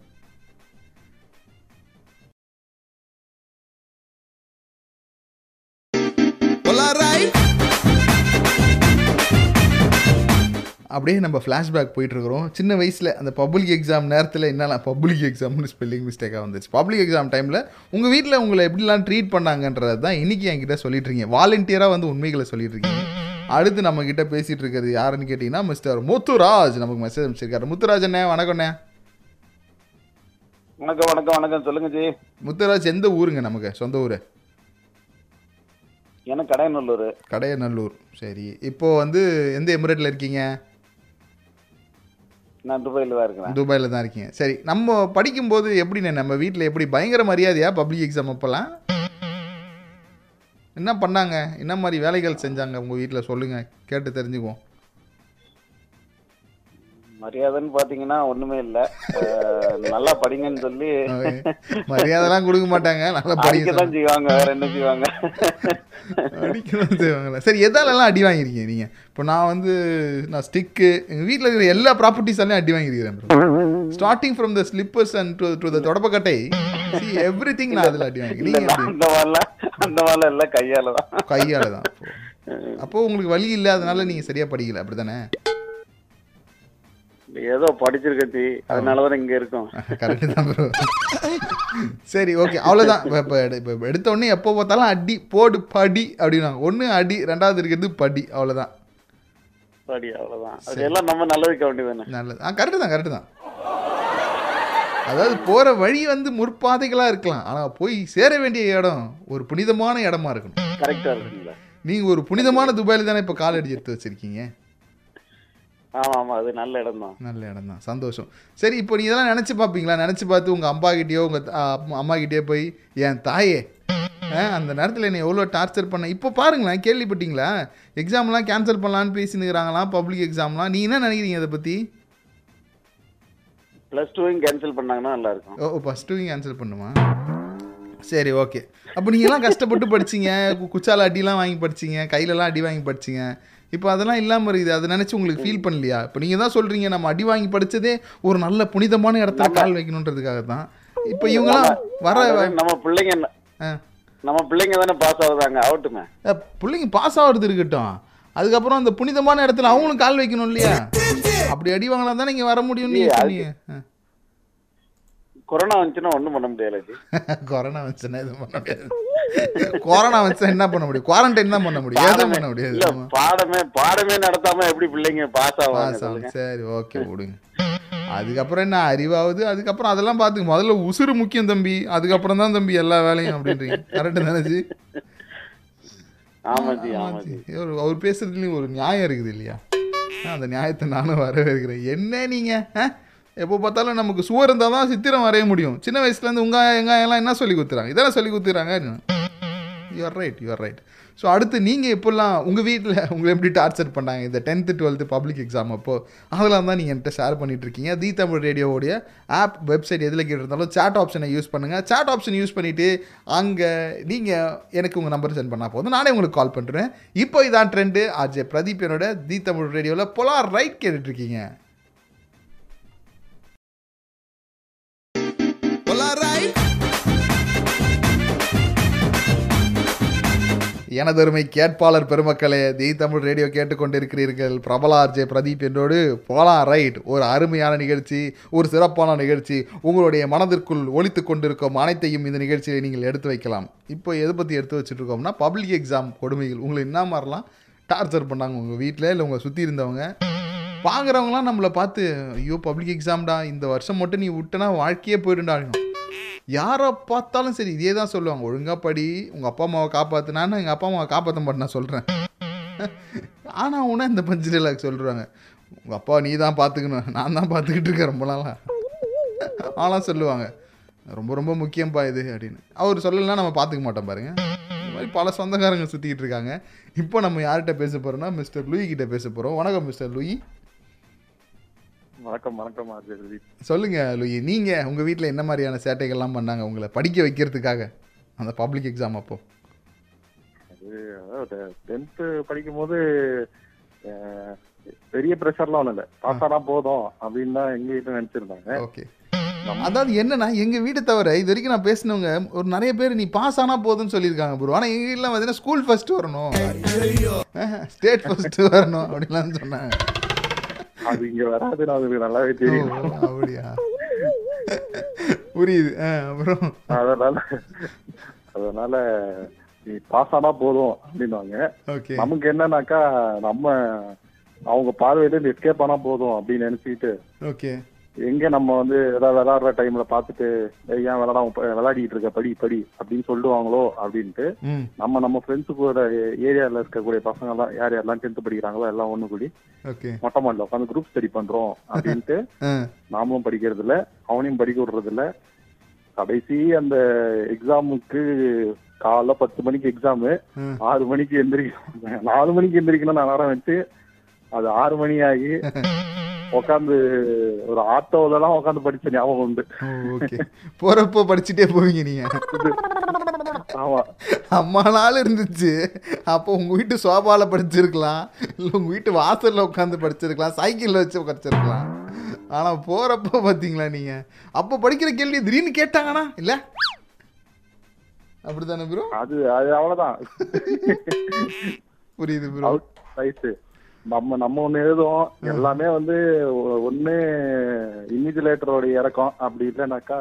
அப்படியே நம்ம ஃப்ளாஷ்பேக் போயிட்டுருக்குறோம். சின்ன வயசில் அந்த பப்ளிக் எக்ஸாம் நேரத்தில் என்னெல்லாம் பப்ளிக் எக்ஸாம்னு ஸ்பெல்லிங் மிஸ்டேக்காக வந்துச்சு. பப்ளிக் எக்ஸாம் டைமில் உங்கள் வீட்டில் உங்களை எப்படிலாம் ட்ரீட் பண்ணாங்கன்றது தான் இன்றைக்கி என்கிட்ட சொல்லிட்டு இருக்கீங்க வாலண்டியராக வந்து உண்மைகளை சொல்லிட்டு இருக்கீங்க அடுத்து நம்ம கிட்ட பேசிகிட்டு இருக்கிறது யாருன்னு கேட்டிங்கன்னா மிஸ்டர் முத்துராஜ் நமக்கு மெசேஜ் அனுப்பிச்சிருக்காரு. முத்துராஜ் அண்ணே வணக்கண்ணே வணக்கம் வணக்கம் வணக்கம். சொல்லுங்க ஜி. முத்துராஜ் எந்த ஊருங்க நமக்கு? சொந்த ஊர்? எனக்கு கடையநல்லூர். கடையநல்லூர். சரி. இப்போ வந்து எந்த எமிரேட்டில் இருக்கீங்க? நான் துபாயில் தான் இருக்கிறேன். துபாயில் தான் இருக்கீங்க. சரி. நம்ம படிக்கும்போது எப்படிண்ணே? நம்ம வீட்டில் எப்படி? பயங்கர மரியாதையா பப்ளிக் எக்ஸாம் அப்போல்லாம்? என்ன பண்ணாங்க? என்ன மாதிரி வேலைகள் செஞ்சாங்க? உங்கள் வீட்டில் சொல்லுங்கள் கேட்டு தெரிஞ்சுக்குவோம். மரியாதைன்னு பாத்தீங்கன்னா ஒண்ணுமே இல்ல. நல்லா படிங்கன்னு சொல்லி. மரியாதைலாம் கொடுக்க மாட்டாங்க. நல்லா படிக்க தான் செய்வாங்க. வேற என்ன செய்வாங்க? அடிக்கதான் செய்வாங்களா சரி எதாலெல்லாம் அடி வாங்கியிருக்கீங்க நீங்கள் இப்போ நான் வந்து நான் ஸ்டிக்கு எங்கள் வீட்டில் இருக்கிற எல்லா ப்ராப்பர்ட்டிஸாலையும் அடி வாங்கியிருக்கிறேன் starting from the slippers and to to the தொடப்பக்கட்டை சி எவ்ரி திங் நான் அதில் அடி வாங்கி எப்படி? அந்த மாதிரிலாம் அந்த மாதிரிலாம் எல்லாம் கையால தான். கையால தான் அப்போ உங்களுக்கு வழி இல்லை அதனால நீங்கள் சரியாக படிக்கல அப்படி தானே ஏதோ படிச்சிருக்க ஜி அதனாலதான் இங்க இருக்கோம். கரெக்டு தான் bro. சரி ஓகே அவ்வளோதான் இப்போ இப்போ எடு- இப்போ எடுத்த உடனே எப்போ பார்த்தாலும் அடி போடு படி அப்படின்னாங்க. ஒன்று அடி ரெண்டாவது இருக்கிறது படி அவ்வளோதான் படி அவ்வளவுதான். அது எல்லாம் நம்ம நல்லதுக்க வேண்டியதானே நல்லது. ஆ கரெக்டு தான் கரெக்டு தான். அதாவது போகிற வழி வந்து முற்பாதைகளாக இருக்கலாம். ஆனால் போய் சேர வேண்டிய இடம் ஒரு புனிதமான இடமா இருக்கணும். கரெக்டா இருக்குங்களா? நீங்கள் ஒரு புனிதமான துபாயில் தானே இப்போ கால் அடி எடுத்து வச்சிருக்கீங்க? ஆமா ஆமா அது நல்ல இடம் தான் நல்ல இடம் தான் சந்தோஷம். சரி இப்போ நீ இதெல்லாம் நினச்சி பார்ப்பீங்களா? நினச்சி பார்த்து உங்கள் அப்பா கிட்டேயோ உங்கள் அம்மா கிட்டேயோ போய் என் தாயே அந்த நேரத்தில் என்னை எவ்வளோ டார்ச்சர் பண்ண இப்போ பாருங்களேன் கேள்விப்பட்டீங்களா? எக்ஸாம்லாம் கேன்சல் பண்ணலான்னு பேசினுக்கிறாங்களாம் பப்ளிக் எக்ஸாம்லாம். நீ என்ன நினைக்கிறீங்க அதை பற்றி பிளஸ் டூவையும் கேன்சல் பண்ணாங்கன்னா நல்லா இருக்கும் ஓ ஃபஸ்ட்டு கேன்சல் பண்ணுமா? சரி ஓகே அப்போ நீங்கள்லாம் கஷ்டப்பட்டு படிச்சீங்க குச்சால அடிலாம் வாங்கி படிச்சீங்க கையிலலாம் அடி வாங்கி படிச்சீங்க. இப்போ அதெல்லாம் இல்லாமல் இருக்குது. அதை நினச்சி உங்களுக்கு ஃபீல் பண்ணலையா? இப்போ நீங்கள் தான் சொல்கிறீங்க நம்ம அடி வாங்கி படிச்சதே ஒரு நல்ல புனிதமான இடத்துல கால் வைக்கணுன்றதுக்காக தான். இப்போ இவங்கெல்லாம் வர நம்ம பிள்ளைங்க. நம்ம பிள்ளைங்க தானே பாஸ் ஆகுதாங்க ஆகட்டுமே பிள்ளைங்க பாஸ் ஆகிறது இருக்கட்டும். அதுக்கப்புறம் அந்த புனிதமான இடத்துல அவங்களும் கால் வைக்கணும் இல்லையா? அப்படி அடி வாங்கினா தான் நீங்கள் வர முடியும்னு நீங்க சொன்னீங்க. ஆ. கொரோனா வந்துச்சுன்னா ஒண்ணும் பண்ண முடியாது. கொரோனா வந்துச்சுன்னா எதுவும் பண்ண முடியாது. கொரோனா வந்துச்சா என்ன பண்ண முடியும்? குவாரண்டைன் தான் பண்ண முடியும். எதுவும் பண்ண முடியாது. பாடமே பாடமே நடத்தாம எப்படி பிள்ளைங்க பாஸ் ஆவாங்க பாஸ் ஆகும் சொல்லுங்க. சரி ஓகே விடுங்க. அதுக்கப்புறம் என்ன அறிவாகுது அதுக்கப்புறம் அதெல்லாம் பார்த்துக்க முதல்ல உசுறு முக்கியம் தம்பி. அதுக்கப்புறம் தான் தம்பி எல்லா வேலையும் அப்படின்றீங்க. Correct G? அவர் அவர் பேசுறதுலயும் ஒரு நியாயம் இருக்குது இல்லையா? அந்த நியாயத்தை நானும் வரவேற்கிறேன். என்ன நீங்க? எப்போ பார்த்தாலும் நமக்கு சுவர் இருந்தால் தான் சித்திரம் வரைய முடியும். சின்ன வயசுலேருந்து உங்க எங்காயெல்லாம் என்ன சொல்லி கொடுத்துறாங்க? இதெல்லாம் சொல்லி கொடுத்துறாங்க you're right you're right so அடுத்து நீங்கள் எப்போல்லாம் உங்கள் வீட்டில் உங்களை எப்படி டார்ச்சர் பண்ணாங்க? இந்த டென்த்து டுவெல்த்து பப்ளிக் எக்ஸாம் அப்போ அதெல்லாம் தான் நீங்கள் என்கிட்ட ஷேர் பண்ணிகிட்ருக்கீங்க இருக்கீங்க. தி தமிழ் ரேடியோவுடைய ஆப் வெப்சைட் எதில் கேட்டிருந்தாலும் சேட் ஆப்ஷனை யூஸ் பண்ணுங்கள் சேட் ஆப்ஷன் யூஸ் பண்ணிவிட்டு அங்கே நீங்கள் எனக்கு உங்கள் நம்பர் சென்ட் பண்ணால் போதும். நானே உங்களுக்கு கால் பண்ணுறேன் இப்போ இதான் ட்ரெண்டு ஆர்ஜே பிரதீப் என்னோட தி தமிழ் ரேடியோவில் பொலார் ரைட் கேட்டுட்ருக்கீங்க எனதருமை கேட்பாளர் பெருமக்களே தி தமிழ் ரேடியோ கேட்டுக்கொண்டிருக்கிறீர்கள். பிரபல ஆர்ஜே பிரதீப் என்றோடு போலாம் ரைட். ஒரு அருமையான நிகழ்ச்சி ஒரு சிறப்பான நிகழ்ச்சி. உங்களுடைய மனதிற்குள் ஒழித்து கொண்டிருக்கும் அனைத்தையும் இந்த நிகழ்ச்சியை நீங்கள் எடுத்து வைக்கலாம். இப்போ எதை பற்றி எடுத்து வச்சுட்ருக்கோம்னா பப்ளிக் எக்ஸாம் கொடுமைகள். உங்களை என்ன மாதிரிலாம் டார்ச்சர் பண்ணாங்க உங்கள் வீட்டில் இல்லை உங்கள் சுற்றி இருந்தவங்க? பார்க்குறவங்களாம் நம்மளை பார்த்து ஐயோ பப்ளிக் எக்ஸாம்டா இந்த வருஷம் மட்டும் நீ விட்டனா வாழ்க்கையே போயிடும்டா. யாரை பார்த்தாலும் சரி இதே தான் சொல்லுவாங்க. ஒழுங்காக படி உங்கள் அப்பா அம்மாவை காப்பாற்று நான் எங்கள் அப்பா அம்மாவை காப்பாற்ற மாட்டேன் நான் சொல்கிறேன் ஆனால் உன இந்த பஞ்சு டைலாக் சொல்கிறாங்க உங்கள் அப்பா நீ தான் பார்த்துக்கணும் நான் தான் பார்த்துக்கிட்டு இருக்கேன் ரொம்ப நாளாக ஆனால் சொல்லுவாங்க. ரொம்ப ரொம்ப முக்கியம்ப்பா இது அப்படின்னு. அவர் சொல்லலைன்னா நம்ம பார்த்துக்க மாட்டோம் பாருங்க. இந்த மாதிரி பல சொந்தக்காரங்க சுற்றிக்கிட்டு இருக்காங்க. இப்போ நம்ம யார்கிட்ட பேச போகிறோம்னா மிஸ்டர் லூயி கிட்ட பேச போகிறோம் வணக்கம் மிஸ்டர் லூயி. வணக்கம் வணக்கம் சொல்லுங்க லூயி. நீங்கள் உங்கள் வீட்டில் என்ன மாதிரியான சேட்டைகள்லாம் பண்ணாங்க? உங்களை படிக்க வைக்கிறதுக்காக அந்த பப்ளிக் எக்ஸாம் அப்போ? டென்த்து படிக்கும் போது பெரிய ப்ரெஷர்லாம் ஒன்றும் இல்லை. பாஸ் ஆனா போதும் அப்படின்னு தான் எங்க வீட்டில் நினைச்சிருந்தாங்க. ஓகே. அதாவது என்னன்னா எங்கள் வீட்டை தவிர இது வரைக்கும் நான் பேசினவங்க ஒரு நிறைய பேர் நீ பாஸ் ஆனால் போதும்னு சொல்லியிருக்காங்க ப்ரோ ஆனால் எங்கள் வீட்டில் பார்த்தீங்கன்னா ஸ்கூல் ஃபர்ஸ்ட் வரணும். ஸ்டேட் ஃபர்ஸ்ட் வரணும் அப்படின்லாம் சொன்னாங்க. அது இங்க வராதுன்னு அவங்களுக்கு நல்லாவே தெரியும். அப்படியா? புரியுது. அப்புறம்? அதனால அதனால நீ பாஸ் ஆனா போதும் அப்படின்னுவாங்க. ஓகே. நமக்கு என்னன்னாக்கா நம்ம அவங்க பார்வையில எஸ்கேப் ஆனா போதும் அப்படின்னு நினைச்சுக்கிட்டு ஓகே. எங்க நம்ம வந்து ஏதாவது விளையாடுற டைம்ல பார்த்துட்டு "ஏய், ஏன் விளையாடாம விளையாடிட்டு இருக்க? படி படி அப்படின்னு சொல்லுவாங்களோ அப்படின்ட்டு நம்ம நம்ம ஃப்ரெண்ட்ஸு கூட ஏரியால இருக்கக்கூடிய பசங்க எல்லாம் யார் யாரெல்லாம் டென்த் படிக்கிறாங்களோ எல்லாம் ஒண்ணு கூடி மொட்டை மாடல உட்காந்து குரூப் ஸ்டடி பண்றோம் அப்படின்ட்டு நாமளும் படிக்கிறது இல்ல அவனையும் படிக்க விடுறது இல்ல கடைசி அந்த எக்ஸாமுக்கு காலைல பத்து மணிக்கு எக்ஸாமு. ஆறு மணிக்கு எந்திரிக்கணும். நாலு மணிக்கு எந்திரிக்கணும் நான் நேரம் வச்சு அது ஆறு மணி ஆகி உட்காந்து ஒரு ஆட்டோல எல்லாம் உட்காந்து படிச்ச ஞாபகம் உண்டு. ஓகே போகிறப்போ படிச்சுட்டே போவீங்க நீங்கள் ஆமா. அம்மா நாள் இருந்துச்சு. அப்போ உங்கள் வீட்டு சோபாவில் படிச்சிருக்கலாம். இல்லை உங்கள் வீட்டு வாசலில் உட்காந்து படிச்சிருக்கலாம். சைக்கிளில் வச்சு படிச்சிருக்கலாம் ஆனால் போகிறப்போ பார்த்தீங்களா நீங்கள் அப்போ படிக்கிற கேள்வி திடீர்னு கேட்டாங்கண்ணா இல்லை? அப்படிதானே ப்ரோ அது அது அவ்வளவுதான். புரியுது ப்ரோ ரைஸ் நம்ம நம்ம ஒண்ணு எழுதுவோம். எல்லாமே வந்து ஒண்ணு இன்விஜிலேட்டரோட இறக்கம் அப்படி இல்லைனாக்கா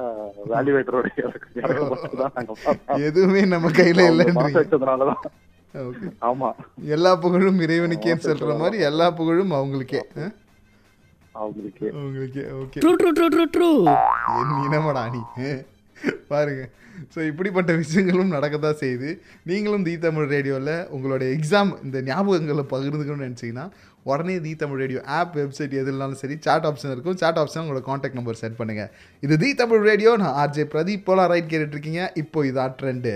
வேல்யூவேட்டரோட இறக்கம் இறக்கம் தான் நாங்க. எதுவுமே நம்ம கையில் ஓகே. ஆமா. எல்லா புகழும் இறைவனுக்கேன்னு சொல்கிற மாதிரி எல்லா புகழும் அவங்களுக்கே? அவங்களுக்கு. அவங்களுக்கே okay. True true true true நீ? பாருங்க. ஸோ இப்படிப்பட்ட விஷயங்களும் நடக்க தான் செய்யுது. நீங்களும் தி தமிழ் ரேடியோவில் உங்களோட எக்ஸாம் இந்த ஞாபகங்களை பகிர்ந்துக்கணும்னு நினச்சிங்கன்னா உடனே the Tamil radio app website எதுனாலும் சரி சாட் ஆப்ஷன் இருக்கும். சாட் ஆப்ஷன் உங்களோட காண்டாக்ட் நம்பர் சென்ட் பண்ணுங்கள் இது தி தமிழ் ரேடியோ. நான் ஆர்ஜே பிரதீப் போலா ரைட் கேட்டுட்ருக்கீங்க இப்போ இதான் ட்ரெண்டு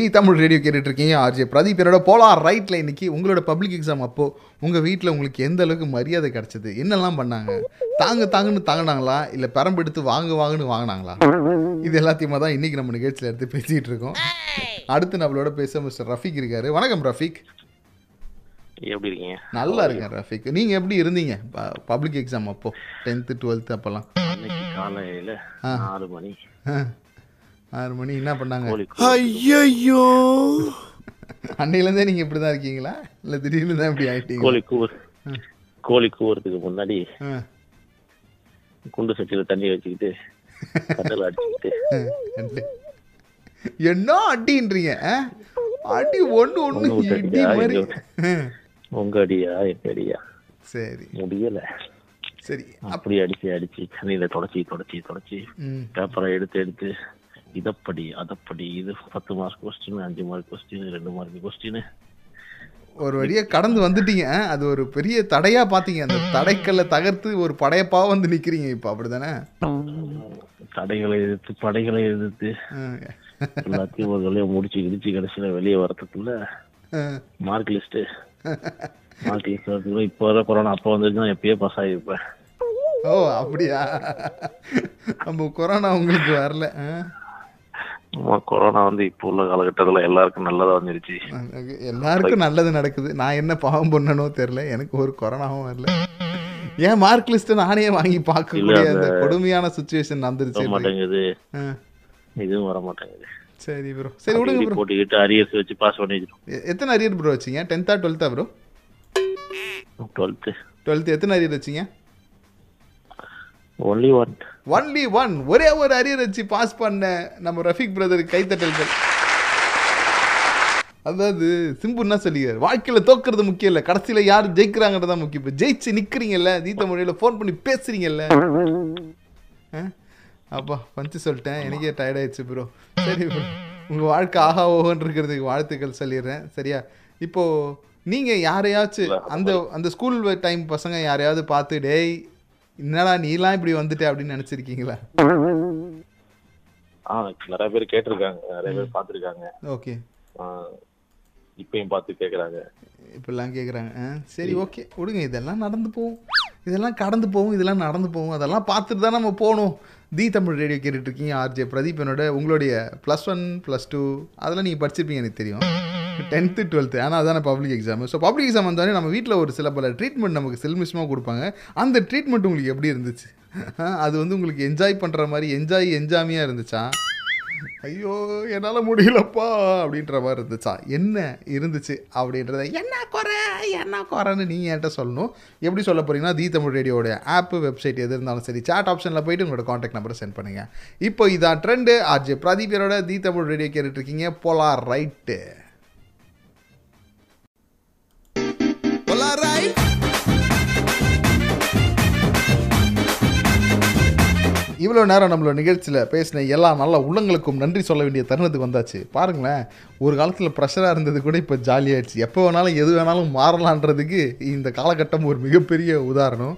தி தமிழ் ரேடியோ கேட்டுட்டு இருக்கீங்க ஆர்ஜே பிரதீப் என்னோட போலார் ரைட்டில் இன்னைக்கு உங்களோட பப்ளிக் எக்ஸாம் அப்போ உங்கள் வீட்டில் உங்களுக்கு எந்த அளவுக்கு மரியாதை கிடைச்சது? என்னெல்லாம் பண்ணாங்க? தாங்க தாங்கன்னு தாங்கினாங்களா? இல்லை பெரம்பெடுத்து வாங்க வாங்கன்னு வாங்கினாங்களா? இது எல்லாத்தையுமா தான் இன்னைக்கு நம்ம நிகழ்ச்சியில் எடுத்து பேசிகிட்டு இருக்கோம். அடுத்து நம்மளோட பேச மிஸ்டர் ரஃபீக் இருக்காரு. வணக்கம் ரஃபீக். எப்படி இருக்கீங்க? நல்லா இருக்கேன் ரஃபீக். நீங்கள் எப்படி இருந்தீங்க? பப்ளிக் எக்ஸாம் அப்போ டென்த்து டுவெல்த்து அப்போல்லாம் அன்னைக்கு காலையில மணி. ஆறு மணி என்ன பண்ணாங்க? கோழி ஐயோ அன்னையிலேருந்தே நீங்கள் இப்படி தான் இருக்கீங்களா? இல்லை திடீர்னு தான் இப்படி ஆயிட்டீங்க கோழி கூவர் கோழி கூவுறதுக்கு முன்னாடி குண்டு சட்டியில தண்ணி வச்சுக்கிட்டு கட்டல அடிச்சுக்கிட்டு. என்ன அடின்றீங்க? அடி ஒண்ணு விட்டு இடி மாதிரி. உங்க அடியா எங்க அடியா? சரி. முடியல. சரி அப்படி அடிச்சு அடிச்சு தண்ணியில தொடச்சி தொடச்சி தொடச்சி பேப்பரை எடுத்து எடுத்து இதப்படி அதப்படி இது பத்து மார்க் கொஸ்டின் அஞ்சு மார்க் கொஸ்டின் ரெண்டு மார்க் கொஸ்டின் ஒரு வழியை கடந்து வந்துட்டீங்க. அது ஒரு பெரிய தடையா பார்த்தீங்க அந்த தடைக்கல்ல தகர்த்து ஒரு படையப்பா வந்து நிக்கிறீங்க இப்போ அப்படிதானே? தடைகளை எதிர்த்து படைகளை எதிர்த்து. எல்லாத்தையும் ஒரு வழியா முடிச்சு இடிச்சு கடைசியில வெளியே வரதுக்குள்ள மார்க் லிஸ்ட் மார்க் லிஸ்ட் வரதுக்குள்ள இப்போ வர கொரோனா அப்போ வந்துருச்சுன்னா எப்பயே பாஸ் ஆகிருப்பேன் ஓ அப்படியா? நம்ம கொரோனா உங்களுக்கு வரல கொரோனா வந்து இப்போ உள்ள காலகட்டத்துல எல்லாருக்கும் நல்லதா வந்துருச்சு. எல்லாருக்கும் நல்லது நடக்குது. நான் என்ன பாவம் பண்ணனோ தெரியல. எனக்கு ஒரு கொரோனாவும் வரல. ஏன் மார்க் லிஸ்ட் நானே வாங்கி பார்க்கக்கூடிய அந்த கொடுமையான சுச்சுவேஷன் வந்துருச்சு மாட்டேங்குது. இதுவும் வர மாட்டேங்குது. சரி ப்ரோ சரி விடுங்க ப்ரோ போட்டுக்கிட்டு அரியர்ஸ் வச்சு பாஸ் பண்ணிக்கிறோம் எத்தனை அரியர் ப்ரோ வச்சீங்க? டென்த்தா டுவெல்த்தா ப்ரோ டுவெல்த்து டுவெல்த் எத்தனை அரியர் வச்சீங்க? ஒன்லி ஒன் ஒன்லி ஒன் ஒரே ஒரு அரியர் வச்சு பாஸ் பண்ண நம்ம ரஃபிக் பிரதருக்கு கைத்தட்டல்கள் அதாவது சிம்பு என்ன சொல்லியார் வாழ்க்கையில் தோக்குறது முக்கியம் இல்லை. கடைசியில் யார் ஜெயிக்கிறாங்கிறது தான் முக்கியம். இப்போ ஜெயிச்சு நிற்கிறீங்கல்ல தீத்த மொழியில் ஃபோன் பண்ணி பேசுறீங்கல்ல? அப்பா பஞ்சு சொல்லிட்டேன். எனக்கே டயர்டாயிடுச்சு ப்ரோ சரி ப்ரோ உங்கள் வாழ்க்கை ஆஹா ஓஹோன்னு இருக்கிறதுக்கு வாழ்த்துக்கள் சொல்லிடுறேன். சரியா? இப்போ நீங்கள் யாரையாச்சும் அந்த அந்த ஸ்கூல் டைம் பசங்க யாரையாவது பார்த்து டேய் என்னடா நீலாம் இப்படி வந்துட்ட அப்படின்னு நினைச்சிருக்கீங்களா? ஆ நிறைய பேர் கேட்டிருக்காங்க. நிறைய பேர் பார்த்திருக்காங்க. ஓகே. இப்பயும் பார்த்து கேக்குறாங்க. இப்படிலாம் கேட்குறாங்க சரி ஓகே. விடுங்க இதெல்லாம் நடந்து போகும். இதெல்லாம் கடந்து போகும் இதெல்லாம் நடந்து போகும். அதெல்லாம் பார்த்துட்டு தான் நம்ம போகணும். தி தமிழ் ரேடியோ கேட்டுட்டு இருக்கீங்க ஆர்ஜே பிரதீப் என்னோட உங்களுடைய ப்ளஸ் ஒன் ப்ளஸ் டூ அதெல்லாம் நீங்கள் படிச்சிருப்பீங்க எனக்கு தெரியும். டென்த்து டுவெல்த்து ஆனால் அதான public exam so public exam வந்தோடனே நம்ம வீட்டில் ஒரு சில பல ட்ரீட்மெண்ட் நமக்கு செல்மிஷமாக கொடுப்பாங்க. அந்த ட்ரீட்மெண்ட் உங்களுக்கு எப்படி இருந்துச்சு? அது வந்து உங்களுக்கு என்ஜாய் பண்ணுற மாதிரி என்ஜாய் என்ஜாமியாக இருந்துச்சா? ஐயோ என்னால் முடியலப்பா அப்படின்ற மாதிரி இருந்துச்சா? என்ன இருந்துச்சு அப்படின்றத என்ன குறை? என்ன குறைன்னு நீங்கள் என்கிட்ட சொல்லணும்? எப்படி சொல்ல போகிறீங்கன்னா தீ தமிழ் ரேடியோடைய ஆப்பு வெப்சைட் எது இருந்தாலும் சரி சாட் ஆப்ஷனில் போயிட்டு உங்களோட காண்டாக்ட் நம்பரை சென்ட் பண்ணுங்கள் இப்போ இதான் ட்ரெண்டு ஆர்ஜே பிரதீபரோட தீ தமிழ் ரேடியோ கேட்டுட்ருக்கீங்க போலார் ரைட்டு இவ்வளோ நேரம் நம்மளோட நிகழ்ச்சியில் பேசின எல்லா நல்ல உள்ளங்களுக்கும் நன்றி சொல்ல வேண்டிய தருணத்துக்கு வந்தாச்சு. பாருங்களேன் ஒரு காலத்தில் ப்ரெஷராக இருந்தது கூட இப்போ ஜாலியாகிடுச்சு எப்போ வேணாலும் எது வேணாலும் மாறலான்றதுக்கு இந்த காலகட்டம் ஒரு மிகப்பெரிய உதாரணம்.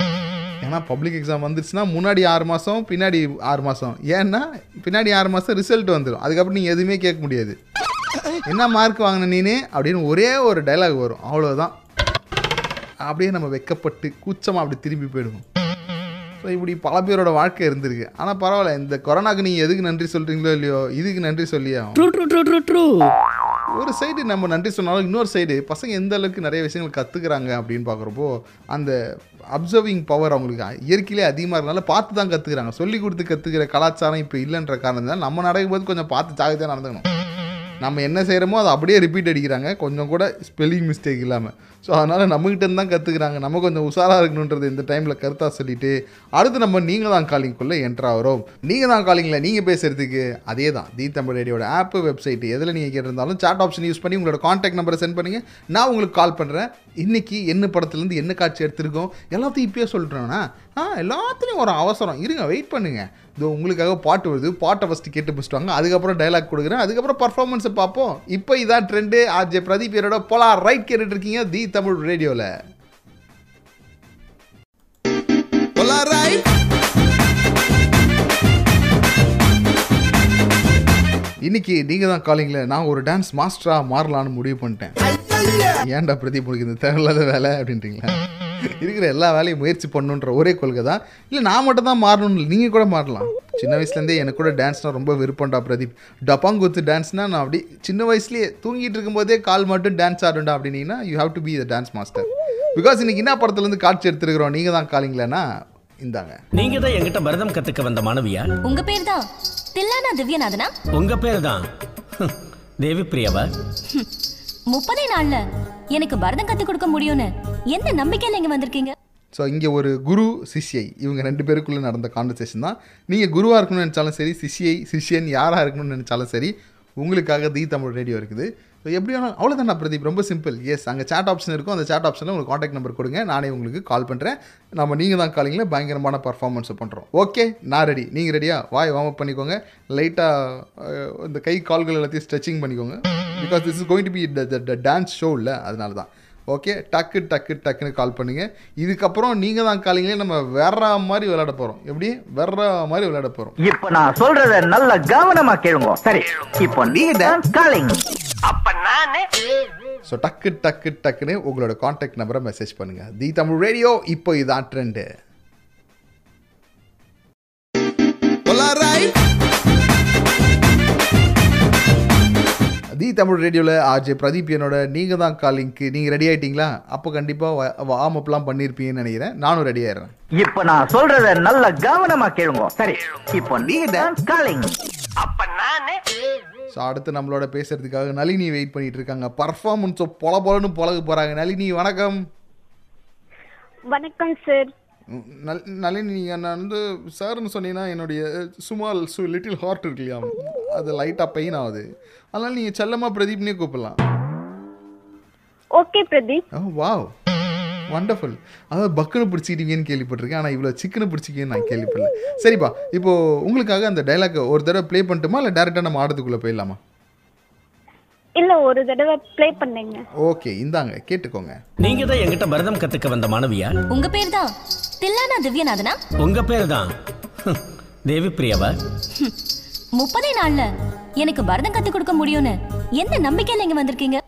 ஏன்னா பப்ளிக் எக்ஸாம் வந்துருச்சுன்னா முன்னாடி ஆறு மாதம் பின்னாடி ஆறு மாதம் ஏன்னா பின்னாடி ஆறு மாதம் ரிசல்ட் வந்துடும் அதுக்கப்புறம் நீங்கள் எதுவுமே கேட்க முடியாது. என்ன மார்க் வாங்கின நீனு? அப்படின்னு ஒரே ஒரு டைலாக் வரும். அவ்வளோதான் அப்படியே நம்ம வெக்கப்பட்டு கூச்சமாக அப்படி திரும்பி போயிடுவோம். ஸோ இப்படி பல பேரோட வாழ்க்கை இருந்திருக்கு. ஆனால் பரவாயில்ல இந்த கொரோனாக்கு நீங்கள் எதுக்கு நன்றி சொல்கிறீங்களோ இல்லையோ இதுக்கு நன்றி சொல்லியே ஒரு சைடு நம்ம நன்றி சொன்னாலும் இன்னொரு சைடு பசங்க எந்த அளவுக்கு நிறைய விஷயங்கள் கற்றுக்குறாங்க அப்படின்னு பார்க்குறப்போ அந்த அப்சர்விங் பவர் அவங்களுக்கு இயற்கையிலே அதிகமாக இருக்கனால பார்த்து தான் கற்றுக்குறாங்க சொல்லி கொடுத்து கற்றுக்கிற கலாச்சாரம் இப்போ இல்லைன்ற காரணத்தினால நம்ம நடக்கும்போது கொஞ்சம் பார்த்து ஜாகிரதையாக நடந்துக்கணும். நம்ம என்ன செய்கிறோமோ அதை அப்படியே ரிப்பீட் அடிக்கிறாங்க. கொஞ்சம் கூட ஸ்பெல்லிங் மிஸ்டேக் இல்லாமல் ஸோ அதனால் நம்மகிட்ட தான் கற்றுக்குறாங்க நம்ம கொஞ்சம் உஷாராக இருக்கணுன்றது இந்த டைமில் கருத்தாக சொல்லிவிட்டு அடுத்து நம்ம நீங்கள் தான் காலிங்குள்ளே என்ட்ரு ஆகிறோம். நீங்கள் தான் காலிங்கில் நீங்கள் பேசுகிறதுக்கு அதே தான். தி தமிழ் ரேடியோட ஆப்பு வெப்சைட் எதில் நீங்கள் கேட்டிருந்தாலும் சாட் ஆப்ஷன் யூஸ் பண்ணி உங்களோட காண்டாக்ட் நம்பரை சென்ட் பண்ணுங்கள் நான் உங்களுக்கு கால் பண்ணுறேன் இன்னைக்கு என்ன படத்துலேருந்து என்ன காட்சி எடுத்திருக்கோம் எல்லாத்தையும் இப்போயே சொல்லிட்டோன்னா ஆ எல்லாத்துலேயும் ஒரு அவசரம். இருங்க வெயிட் பண்ணுங்கள் இதோ உங்களுக்காக பாட்டு வருது. பாட்டை ஃபஸ்ட்டு கேட்டு முடிச்சிட்டாங்க அதுக்கப்புறம் டைலாக் கொடுக்குறேன். அதுக்கப்புறம் பர்ஃபார்மன்ஸை பார்ப்போம். இப்போ இதான் ட்ரெண்டு ஆர்ஜே பிரதீப் பேரோட போலா ரைட் கேட்டுட்டு இருக்கீங்க. தி தமிழ் ரேடியோவில் இன்னைக்கு நீங்கள் தான் காலிங்கில் நான் ஒரு டான்ஸ் மாஸ்டராக மாறலான்னு முடிவு பண்ணிட்டேன். ஏன்டா பிரதீப் உனக்கு இந்த தேவையில்லாத வேலை அப்படின்றீங்களா? இருக்கிற எல்லா வேலையும் முயற்சி பண்ணுன்ற ஒரே கொள்கை தான் இல்லை நான் மட்டும் தான் மாறணும்னு நீங்கள் கூட மாறலாம். சின்ன வயசுலேருந்தே எனக்கு கூட டான்ஸ்னால் ரொம்ப விருப்பம்டா பிரதீப். டப்பாங்குத்து டான்ஸ்னால் நான் அப்படி சின்ன வயசுலேயே தூங்கிட்டு இருக்கும்போதே கால் மட்டும் டான்ஸ் ஆடுண்டா அப்படின்னீங்கன்னா you have to be the dance master because இன்னைக்கு என்ன படத்துலேருந்து காட்சி எடுத்துருக்கிறோம். நீங்கள் தான் காலிங்களேன்னா இந்தாங்க. நீங்க தான் என்கிட்ட பரதம் கத்துக்க வந்த மாணவியா? உங்க பேர் தான் தில்லானா திவ்யநாதனா? உங்க பேர் தான். தேவி பிரியாவா முப்பதே நாள்ல எனக்கு பரதம் கத்து கொடுக்க முடியும்னு. என்ன நம்பிக்கையில் இங்கே வந்திருக்கீங்க? ஸோ இங்கே ஒரு குரு சிஷ்யை. இவங்க ரெண்டு பேருக்குள்ளே நடந்த கான்வர்சேஷன் தான். நீங்கள் குருவாக இருக்கணும்னு நினச்சாலும் சரி சிஷ்யை சிஷ்யன் யாராக இருக்கணும்னு நினச்சாலும் சரி உங்களுக்காக தி தமிழ் ரேடியோ இருக்குது. ஸோ எப்படி வேணாலும் அவ்வளோதான் பிரதீப் ரொம்ப சிம்பிள் எஸ் அங்கே சேட் ஆப்ஷன் இருக்கும். அந்த சேட் ஆப்ஷனில் உங்களுக்கு காண்டாக்ட் நம்பர் கொடுங்க. நானே உங்களுக்கு கால் பண்ணுறேன் நம்ம நீங்கள் தான் காலிங்கில் பயங்கரமான பர்ஃபார்மன்ஸை பண்ணுறோம் ஓகே நான் ரெடி நீங்கள் ரெடியா வாய் வார்ம் அப் பண்ணிக்கோங்க. லைட்டாக இந்த கை கால்கள் எல்லாத்தையும் ஸ்ட்ரெச்சிங் பண்ணிக்கோங்க. Because this is going to be the dance show இல்லை அதனால தான் ஓகே டக்கு டக்கு டக்குன்னு கால் பண்ணுங்க. இதுக்கப்புறம் நீங்கள் தான் காலிங்களே நம்ம வேற மாதிரி விளையாட போகிறோம் எப்படி? வேற மாதிரி விளையாட போகிறோம் இப்ப நான் சொல்றத நல்ல கவனமா கேளுங்க. சரி இப்போ நீங்க டான்ஸ் காலிங் ஸோ டக்கு டக்கு டக்குன்னு உங்களோட காண்டாக்ட் நம்பரை மெசேஜ் பண்ணுங்க. தி தமிழ் ரேடியோ இப்போ இதான் ட்ரெண்டு தி தமிழ் ரேடியோவில் ஆர்ஜே பிரதீப் என்னோட நீங்கள் தான் காலிங்க்கு நீங்கள் ரெடி ஆயிட்டீங்களா? அப்போ கண்டிப்பாக வார்ம் அப்லாம் பண்ணியிருப்பீங்கன்னு நினைக்கிறேன். நானும் ரெடி ஆயிடுறேன். இப்ப நான் சொல்றத நல்ல கவனமா கேளுங்க. சரி இப்போ நீங்க காலிங் ஸோ அடுத்து நம்மளோட பேசுறதுக்காக நளினி வெயிட் பண்ணிட்டு இருக்காங்க. பர்ஃபார்மன்ஸோ பொல பொலன்னு பழக போகிறாங்க நளினி வணக்கம். வணக்கம் சார் நளினி நீங்கள் நான் வந்து சார்னு சொன்னீங்கன்னா என்னுடைய சுமால் சு லிட்டில் ஹார்ட் இருக்கு இல்லையா? அது லைட்டாக பெயின் ஆகுது. அதனால் நீங்கள் செல்லமாக பிரதீப்னே கூப்பிடலாம். Okay Pradeep. Oh wow wonderful அதாவது பக்குன்னு பிடிச்சிக்கிட்டீங்கன்னு கேள்விப்பட்டிருக்கேன். ஆனால் இவ்வளோ சிக்கனை பிடிச்சிக்கின்னு நான் கேள்விப்படல. சரிப்பா இப்போது உங்களுக்காக அந்த டைலாக் ஒரு தடவை ப்ளே பண்ணட்டுமா? இல்லை டேரெக்டாக நம்ம ஆடத்துக்குள்ளே போயிடலாமா? இல்ல ஒரு தடவை ப்ளே பண்ணுங்க. ஓகே இந்தாங்க கேட்டுக்கோங்க. நீங்க தான் என்கிட்ட பரதம் கத்துக்க வந்த மாணவியா? உங்க பேர் தான் தில்லானா திவ்யநாதனா? உங்க பேர் தான். தேவி பிரியாவா முப்பதே நாள்ல எனக்கு பரதம் கத்து கொடுக்க முடியும்னு எந்த நம்பிக்கையில இங்க வந்திருக்கீங்க?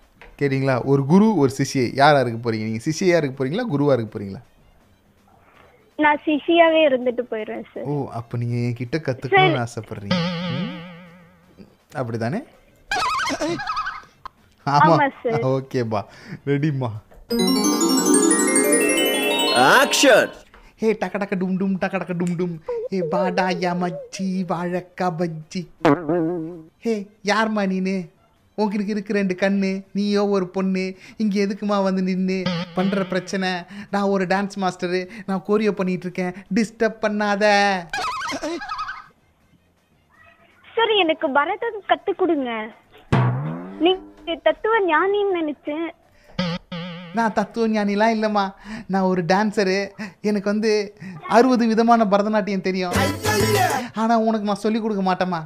கேட்டிங்களா? ஒரு குரு ஒரு சிஷ்யை. யாரா இருக்க போறீங்க? நீங்கள் சிஷ்யா இருக்க போறீங்களா? குருவா இருக்க போறீங்களா? நான் சிஷியாவே இருந்துட்டு போயிடுறேன் சார் ஓ அப்போ நீங்கள் என்கிட்ட கற்றுக்கணும்னு ஆசைப்படுறீங்க? அப்படிதானே? ஆமா. ஓகேப்பா. ரெடிம்மா. ஆக்ஷன் ஹே டக்க டக்க டும் டும் டக்க டக்க டும் டும். ஹே பாடா யமச்சி வாழக்கா பஜ்ஜி ஹே யார்மா நீனு? உங்களுக்கு இருக்கு ரெண்டு கண்ணு நீயோ ஒரு பொண்ணு. இங்கே எதுக்குமா வந்து நின்று பண்ணுற பிரச்சனை? நான் ஒரு டான்ஸ் மாஸ்டரு நான் கோரியோ பண்ணிட்டு இருக்கேன் டிஸ்டர்ப் பண்ணாத. சார் எனக்கு பரதம் கத்து கொடுங்க. நீங்க தத்துவ ஞானின்னு நினைச்சேன். நான் தத்துவ ஞானிலாம் இல்லைம்மா. நான் ஒரு டான்ஸரு எனக்கு வந்து அறுபது விதமான பரதநாட்டியம் தெரியும். ஆனால் உனக்கு நான் சொல்லிக் கொடுக்க மாட்டேம்மா.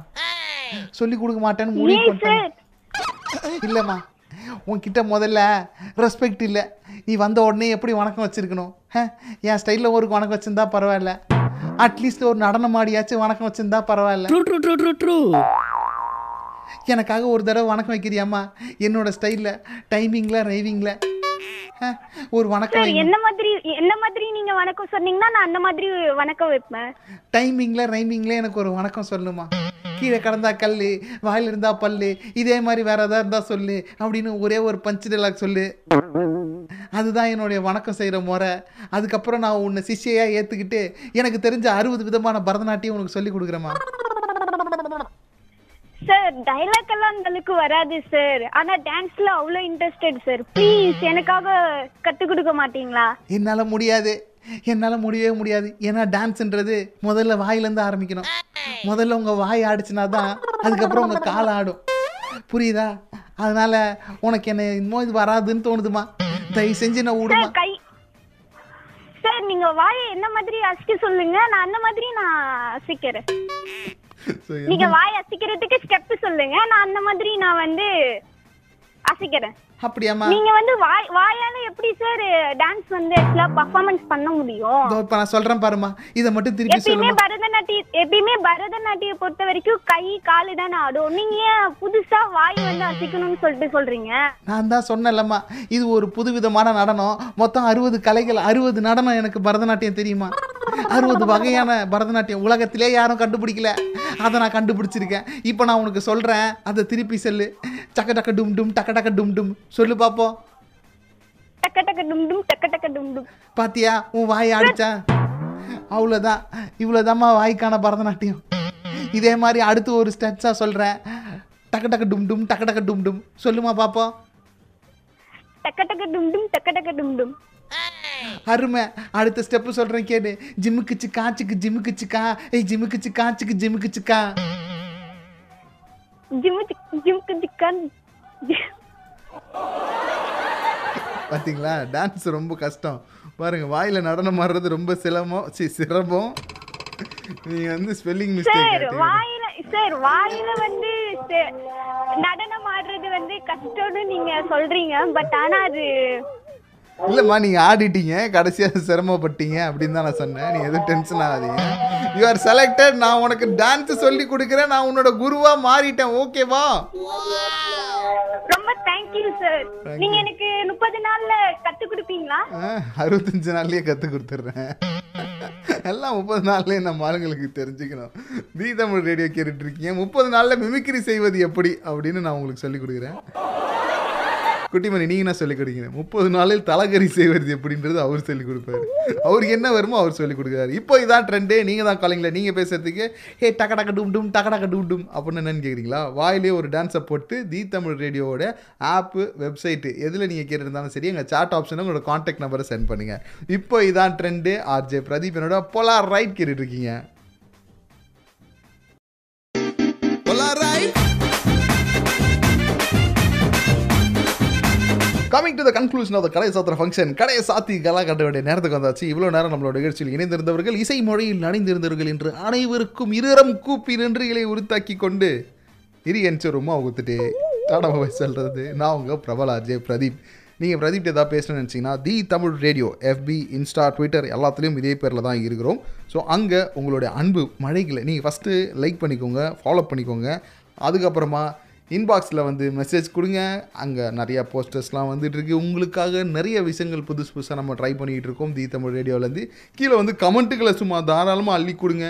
சொல்லிக் கொடுக்க மாட்டேன்னு முடிவு பண்ணிட்டேன். இல்லைம்மா. உன்கிட்ட முதல்ல ரெஸ்பெக்ட் இல்லை. நீ வந்த உடனே எப்படி வணக்கம் வச்சிருக்கணும்? என் ஸ்டைலில் ஒரு வணக்கம் வச்சிருந்தா பரவாயில்ல. அட்லீஸ்ட் ஒரு நடனம் ஆடியாச்சும் வணக்கம் வச்சிருந்தா பரவாயில்ல. True true true true true எனக்காக ஒரு தடவை வணக்கம் வைக்கிறியாம்மா? என்னோட ஸ்டைலில் டைமிங்கில் ரைவிங்கில் ஒரு வணக்கம். என்ன மாதிரி என்ன மாதிரி நீங்க வணக்கம் சொன்னீங்கன்னா நான் அந்த மாதிரி வணக்கம் வைப்பேன். டைமிங்கில் ரைமிங்கில் எனக்கு ஒரு வணக்கம் சொல்லுமா. கீழே கடந்தா கல் வாயில் இருந்தா பல்லு இதே மாதிரி வேற ஏதாவது இருந்தா சொல்லு அப்படின்னு ஒரே ஒரு பஞ்சு டைலாக் சொல்லு. அதுதான் என்னுடைய வணக்கம் செய்கிற முறை. அதுக்கப்புறம் நான் உன்னை சிஷ்யையா ஏற்றுக்கிட்டு எனக்கு தெரிஞ்ச அறுபது விதமான பரதநாட்டியம் உனக்கு சொல்லி கொடுக்குறேம்மா. சார் டைலாக் எல்லாம் அந்த அளவுக்கு வராது சார் ஆனா டான்ஸ்ல அவ்வளவு இன்ட்ரெஸ்டட் சார் ப்ளீஸ் எனக்காக கத்து கொடுக்க மாட்டீங்களா? என்னால் முடியாது. என்னால் முடியவே முடியாது. ஏன்னா டான்ஸ்ன்றது முதல்ல வாயிலேருந்து ஆரம்பிக்கணும். முதல்ல உங்கள் வாய் ஆடிச்சுனா தான் அதுக்கப்புறம் உங்கள் கால் ஆடும். புரியுதா? அதனால உனக்கு என்ன இன்னும் இது வராதுன்னு தோணுதுமா? தயவு செஞ்சு நான் விடுமா? சார் கை சார் நீங்க வாயை என்ன மாதிரி அசிக்க சொல்லுங்க? நான் அந்த மாதிரி நான் அசிக்கிறேன். நீங்க வாய் அசிக்கிறதுக்கு ஸ்டெப் சொல்லுங்க. நான் அந்த மாதிரி நான் வந்து அசிக்கிறேன். அப்படியாம்மா? நீங்க வந்து வாய் வாயால எப்படி சார் டான்ஸ் வந்து ஆக்சுவலா பர்ஃபார்மன்ஸ் பண்ண முடியும்? இப்ப நான் சொல்றேன் பாருமா இதை மட்டும் திருப்பி எப்பயுமே சொல்லுமா பரதநாட்டிய எப்பயுமே பரதநாட்டிய பொறுத்த வரைக்கும் கை காலு தானே ஆடும். நீங்க ஏன் புதுசா வாய் வந்து அசைக்கணும்னு சொல்லிட்டு சொல்றீங்க? நான் தான் சொன்னேன்லம்மா. இது ஒரு புதுவிதமான நடனம். மொத்தம் அறுபது கலைகள் அறுபது நடனம் எனக்கு பரதநாட்டியம் தெரியுமா? அறுபது வகையான பரதநாட்டியம். உலகத்திலே யாரும் கண்டுபிடிக்கல. அதை நான் கண்டுபிடிச்சிருக்கேன். இப்போ நான் உனக்கு சொல்கிறேன் அதை திருப்பி சொல்லு. சக்க டக்க டும் டும் டக்க டக்க டும் டும். சொல்லு பார்ப்போம் டக்க டக்க டும் டும் டக்க டக்க டும் டும் பாத்தியா உன் வாய் ஆடிச்சா அவ்வளோதான் இவ்வளோதாம்மா வாய்க்கான பரதநாட்டியம். இதே மாதிரி அடுத்து ஒரு ஸ்டெப்ஸாக சொல்கிறேன் டக்க டக்க டும் டும் டக்க டக்க டும் டும் சொல்லுமா பார்ப்போம் டக்க டக்க டும் டும் டக்க டக்க டும் டும் அருமை. அடுத்த ஸ்டெப்பு சொல்கிறேன் கேடு ஜிம்முக்கு சிக்கா சிக்கு ஜிம்முக்கு சிக்கா ஏய் ஜிம்முக்கு சிக்கா சிக்கு ஜிம்முக்கு சிக்கா பார்த்தீங்களா டான்ஸ் ரொம்ப கஷ்டம். பாருங்க வாயில் நடனம் ஆடுறது ரொம்ப சிரமம். சி சிரமம். நீங்கள் வந்து ஸ்பெல்லிங் சார் மிஸ்டேக் வாயில சார் வாயில வந்து நடனம் ஆடுறது வந்து கஷ்டம்னு நீங்க சொல்றீங்க பட் ஆனா அது இல்லைம்மா நீங்கள் ஆடிட்டீங்க கடைசியாக சிரமப்பட்டீங்க அப்படின்னு தான் நான் சொன்னேன். நீ எதுவும் டென்ஷன் ஆகாதீங்க. யூ ஆர் செலக்டட் நான் உனக்கு டான்ஸ் சொல்லி கொடுக்குறேன். நான் உன்னோட குருவா மாறிட்டேன். ஓகேவா ரொம்ப தேங்க்யூ சார் நீங்க எனக்கு முப்பது நாள்ல கத்து கொடுப்பீங்களா? அறுபத்தஞ்சு நாள்லயே கற்றுக் கொடுத்துட்றேன். எல்லாம் முப்பது நாள்லயே நம்ம ஆளுங்களுக்கு தெரிஞ்சுக்கணும். தி தமிழ் ரேடியோ கேட்டுட்டு இருக்கீங்க. முப்பது நாளில் மிமிக்ரி செய்வது எப்படி அப்படின்னு நான் உங்களுக்கு சொல்லிக் கொடுக்குறேன். குட்டிமணி நீங்கள் என்ன சொல்லிக் கொடுக்கீங்க? முப்பது நாளில் தலகரி செய்வது எப்படின்றது அவர் சொல்லிக் கொடுப்பாரு. அவருக்கு என்ன வருமோ அவர் சொல்லிக் கொடுக்குறாரு. இப்போ இதான் ட்ரெண்டே நீங்கள் தான் காலிங்களா நீங்கள் பேசுறதுக்கு ஹே டக டக டும் டும் டக டக டும் டும் அப்படின்னு என்னன்னு கேட்குறீங்களா வாயிலே ஒரு டான்ஸை போட்டு தி தமிழ் ரேடியோவோட ஆப்பு வெப்சைட்டு எதில் நீங்கள் கேட்டிருந்தாலும் சரி எங்கள் சாட் ஆப்ஷனில் உங்களோட காண்டாக்ட் நம்பரை சென்ட் பண்ணுங்கள் இப்போ இதான் ட்ரெண்டு ஆர்ஜே பிரதீப் என்னோட பொலார் ரைட் கேட்டுட்டு coming to the conclusion of கடை சாத்திர ஃபங்க்ஷன் கடையை சாத்தி கலா கட்ட வேண்டிய நேரத்துக்கு வந்தாச்சு. இவ்வளோ நேரம் நம்மளோட நிகழ்ச்சியில் இணைந்திருந்தவர்கள் இசை மொழியில் நனைந்திருந்தவர்கள் என்று அனைவருக்கும் இருரம் கூப்பி நன்றிகளை உருத்தாக்கி கொண்டு இரு என்ச்சு ரூமா ஊத்துட்டு டாடா சொல்கிறது நான் உங்கள் பிரபல அஜய் பிரதீப். நீங்கள் பிரதீப் ஏதாவது பேசணும்னு நினச்சிங்கன்னா the Tamil radio FB Insta Twitter எல்லாத்துலேயும் இதே பேரில் தான் இருக்கிறோம். ஸோ அங்கே உங்களுடைய அன்பு மழைகளை நீங்கள் ஃபஸ்ட்டு லைக் பண்ணிக்கோங்க ஃபாலோ பண்ணிக்கோங்க. அதுக்கப்புறமா இன்பாக்ஸில் வந்து மெசேஜ் கொடுங்க. அங்கே நிறையா போஸ்டர்ஸ்லாம் வந்துட்டுருக்கு. உங்களுக்காக நிறைய விஷயங்கள் புதுசு புதுசாக நம்ம ட்ரை பண்ணிகிட்டு இருக்கோம். தி தமிழ் ரேடியோவிலேருந்து கீழே வந்து கமெண்ட்டுகளை சும்மா தாராளமாக அள்ளி கொடுங்க.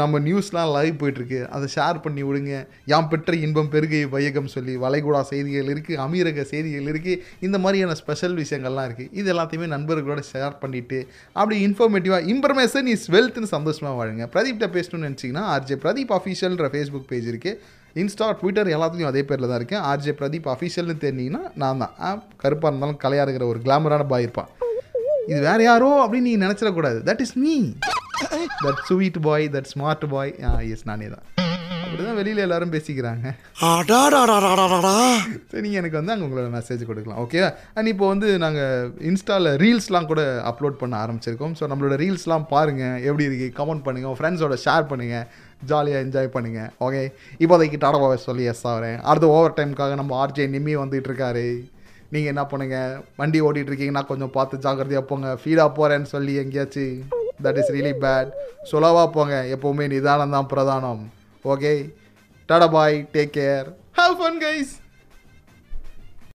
நம்ம நியூஸ்லாம் லைவ் போயிட்டுருக்கு. அதை ஷேர் பண்ணி விடுங்க. யாம் பெற்ற இன்பம் பெருகை வையகம் சொல்லி வளைகுடா செய்திகள் இருக்குது அமீரக செய்திகள் இருக்குது இந்த மாதிரியான ஸ்பெஷல் விஷயங்கள்லாம் இருக்குது இது எல்லாத்தையுமே நண்பர்களோட ஷேர் பண்ணிவிட்டு அப்படி இன்ஃபர்மேட்டிவாக இன்ஃபர்மேஷன் இஸ் வெல்த்னு சந்தோஷமாக வாழுங்க. பிரதீப்கிட்ட பேசணும்னு நினச்சிங்கன்னா ஆர்ஜே பிரதீப் அஃபீஷியல்ன்ற ஃபேஸ்புக் பேஜ் இருக்குது இன்ஸ்டா ட்விட்டர் எல்லாத்துலேயும் அதே பேரில் தான் இருக்கேன். ஆர்ஜே பிரதீப் அஃபீஷியல்னு தெரிஞ்சிங்கன்னா நான் தான். கருப்பாக இருந்தாலும் கலையாக இருக்கிற ஒரு கிளாமரான பாய் இருப்பான். இது வேற யாரோ அப்படின்னு நீ நினச்சிடக்கூடாது. That is me that sweet boy that smart boy yes நானே தான். அப்படிதான் வெளியில் எல்லாரும் பேசிக்கிறாங்க. சரி நீங்கள் எனக்கு வந்து அங்கே உங்களோட மெசேஜ் கொடுக்கலாம் ஓகே அண்ட் இப்போ வந்து நாங்கள் இன்ஸ்டாவில் ரீல்ஸ்லாம் கூட அப்லோட் பண்ண ஆரம்பிச்சிருக்கோம். ஸோ நம்மளோட ரீல்ஸ்லாம் பாருங்கள் எப்படி இருக்கு? கமெண்ட் பண்ணுங்கள் உங்கள் ஃப்ரெண்ட்ஸோட ஷேர் பண்ணுங்கள் ஜாலியாக என்ஜாய் பண்ணுங்கள் ஓகே இப்போதைக்கு டாடா பாபா சொல்லி எஸ் ஆகிறேன் அடுத்த ஓவர் டைமுக்காக நம்ம ஆர்ஜே நிம்மி வந்துட்டு இருக்காரு நீங்கள் என்ன பண்ணுங்கள் வண்டி ஓட்டிகிட்ருக்கீங்கன்னா கொஞ்சம் பார்த்து ஜாக்கிரதையாக போங்க. ஃபீடாக போகிறேன்னு சொல்லி எங்கேயாச்சும் தட் இஸ் ரியலி பேட் சுலவாக போங்க. எப்போவுமே நிதானம் தான் பிரதானம். Okay Tata bye take care have fun guys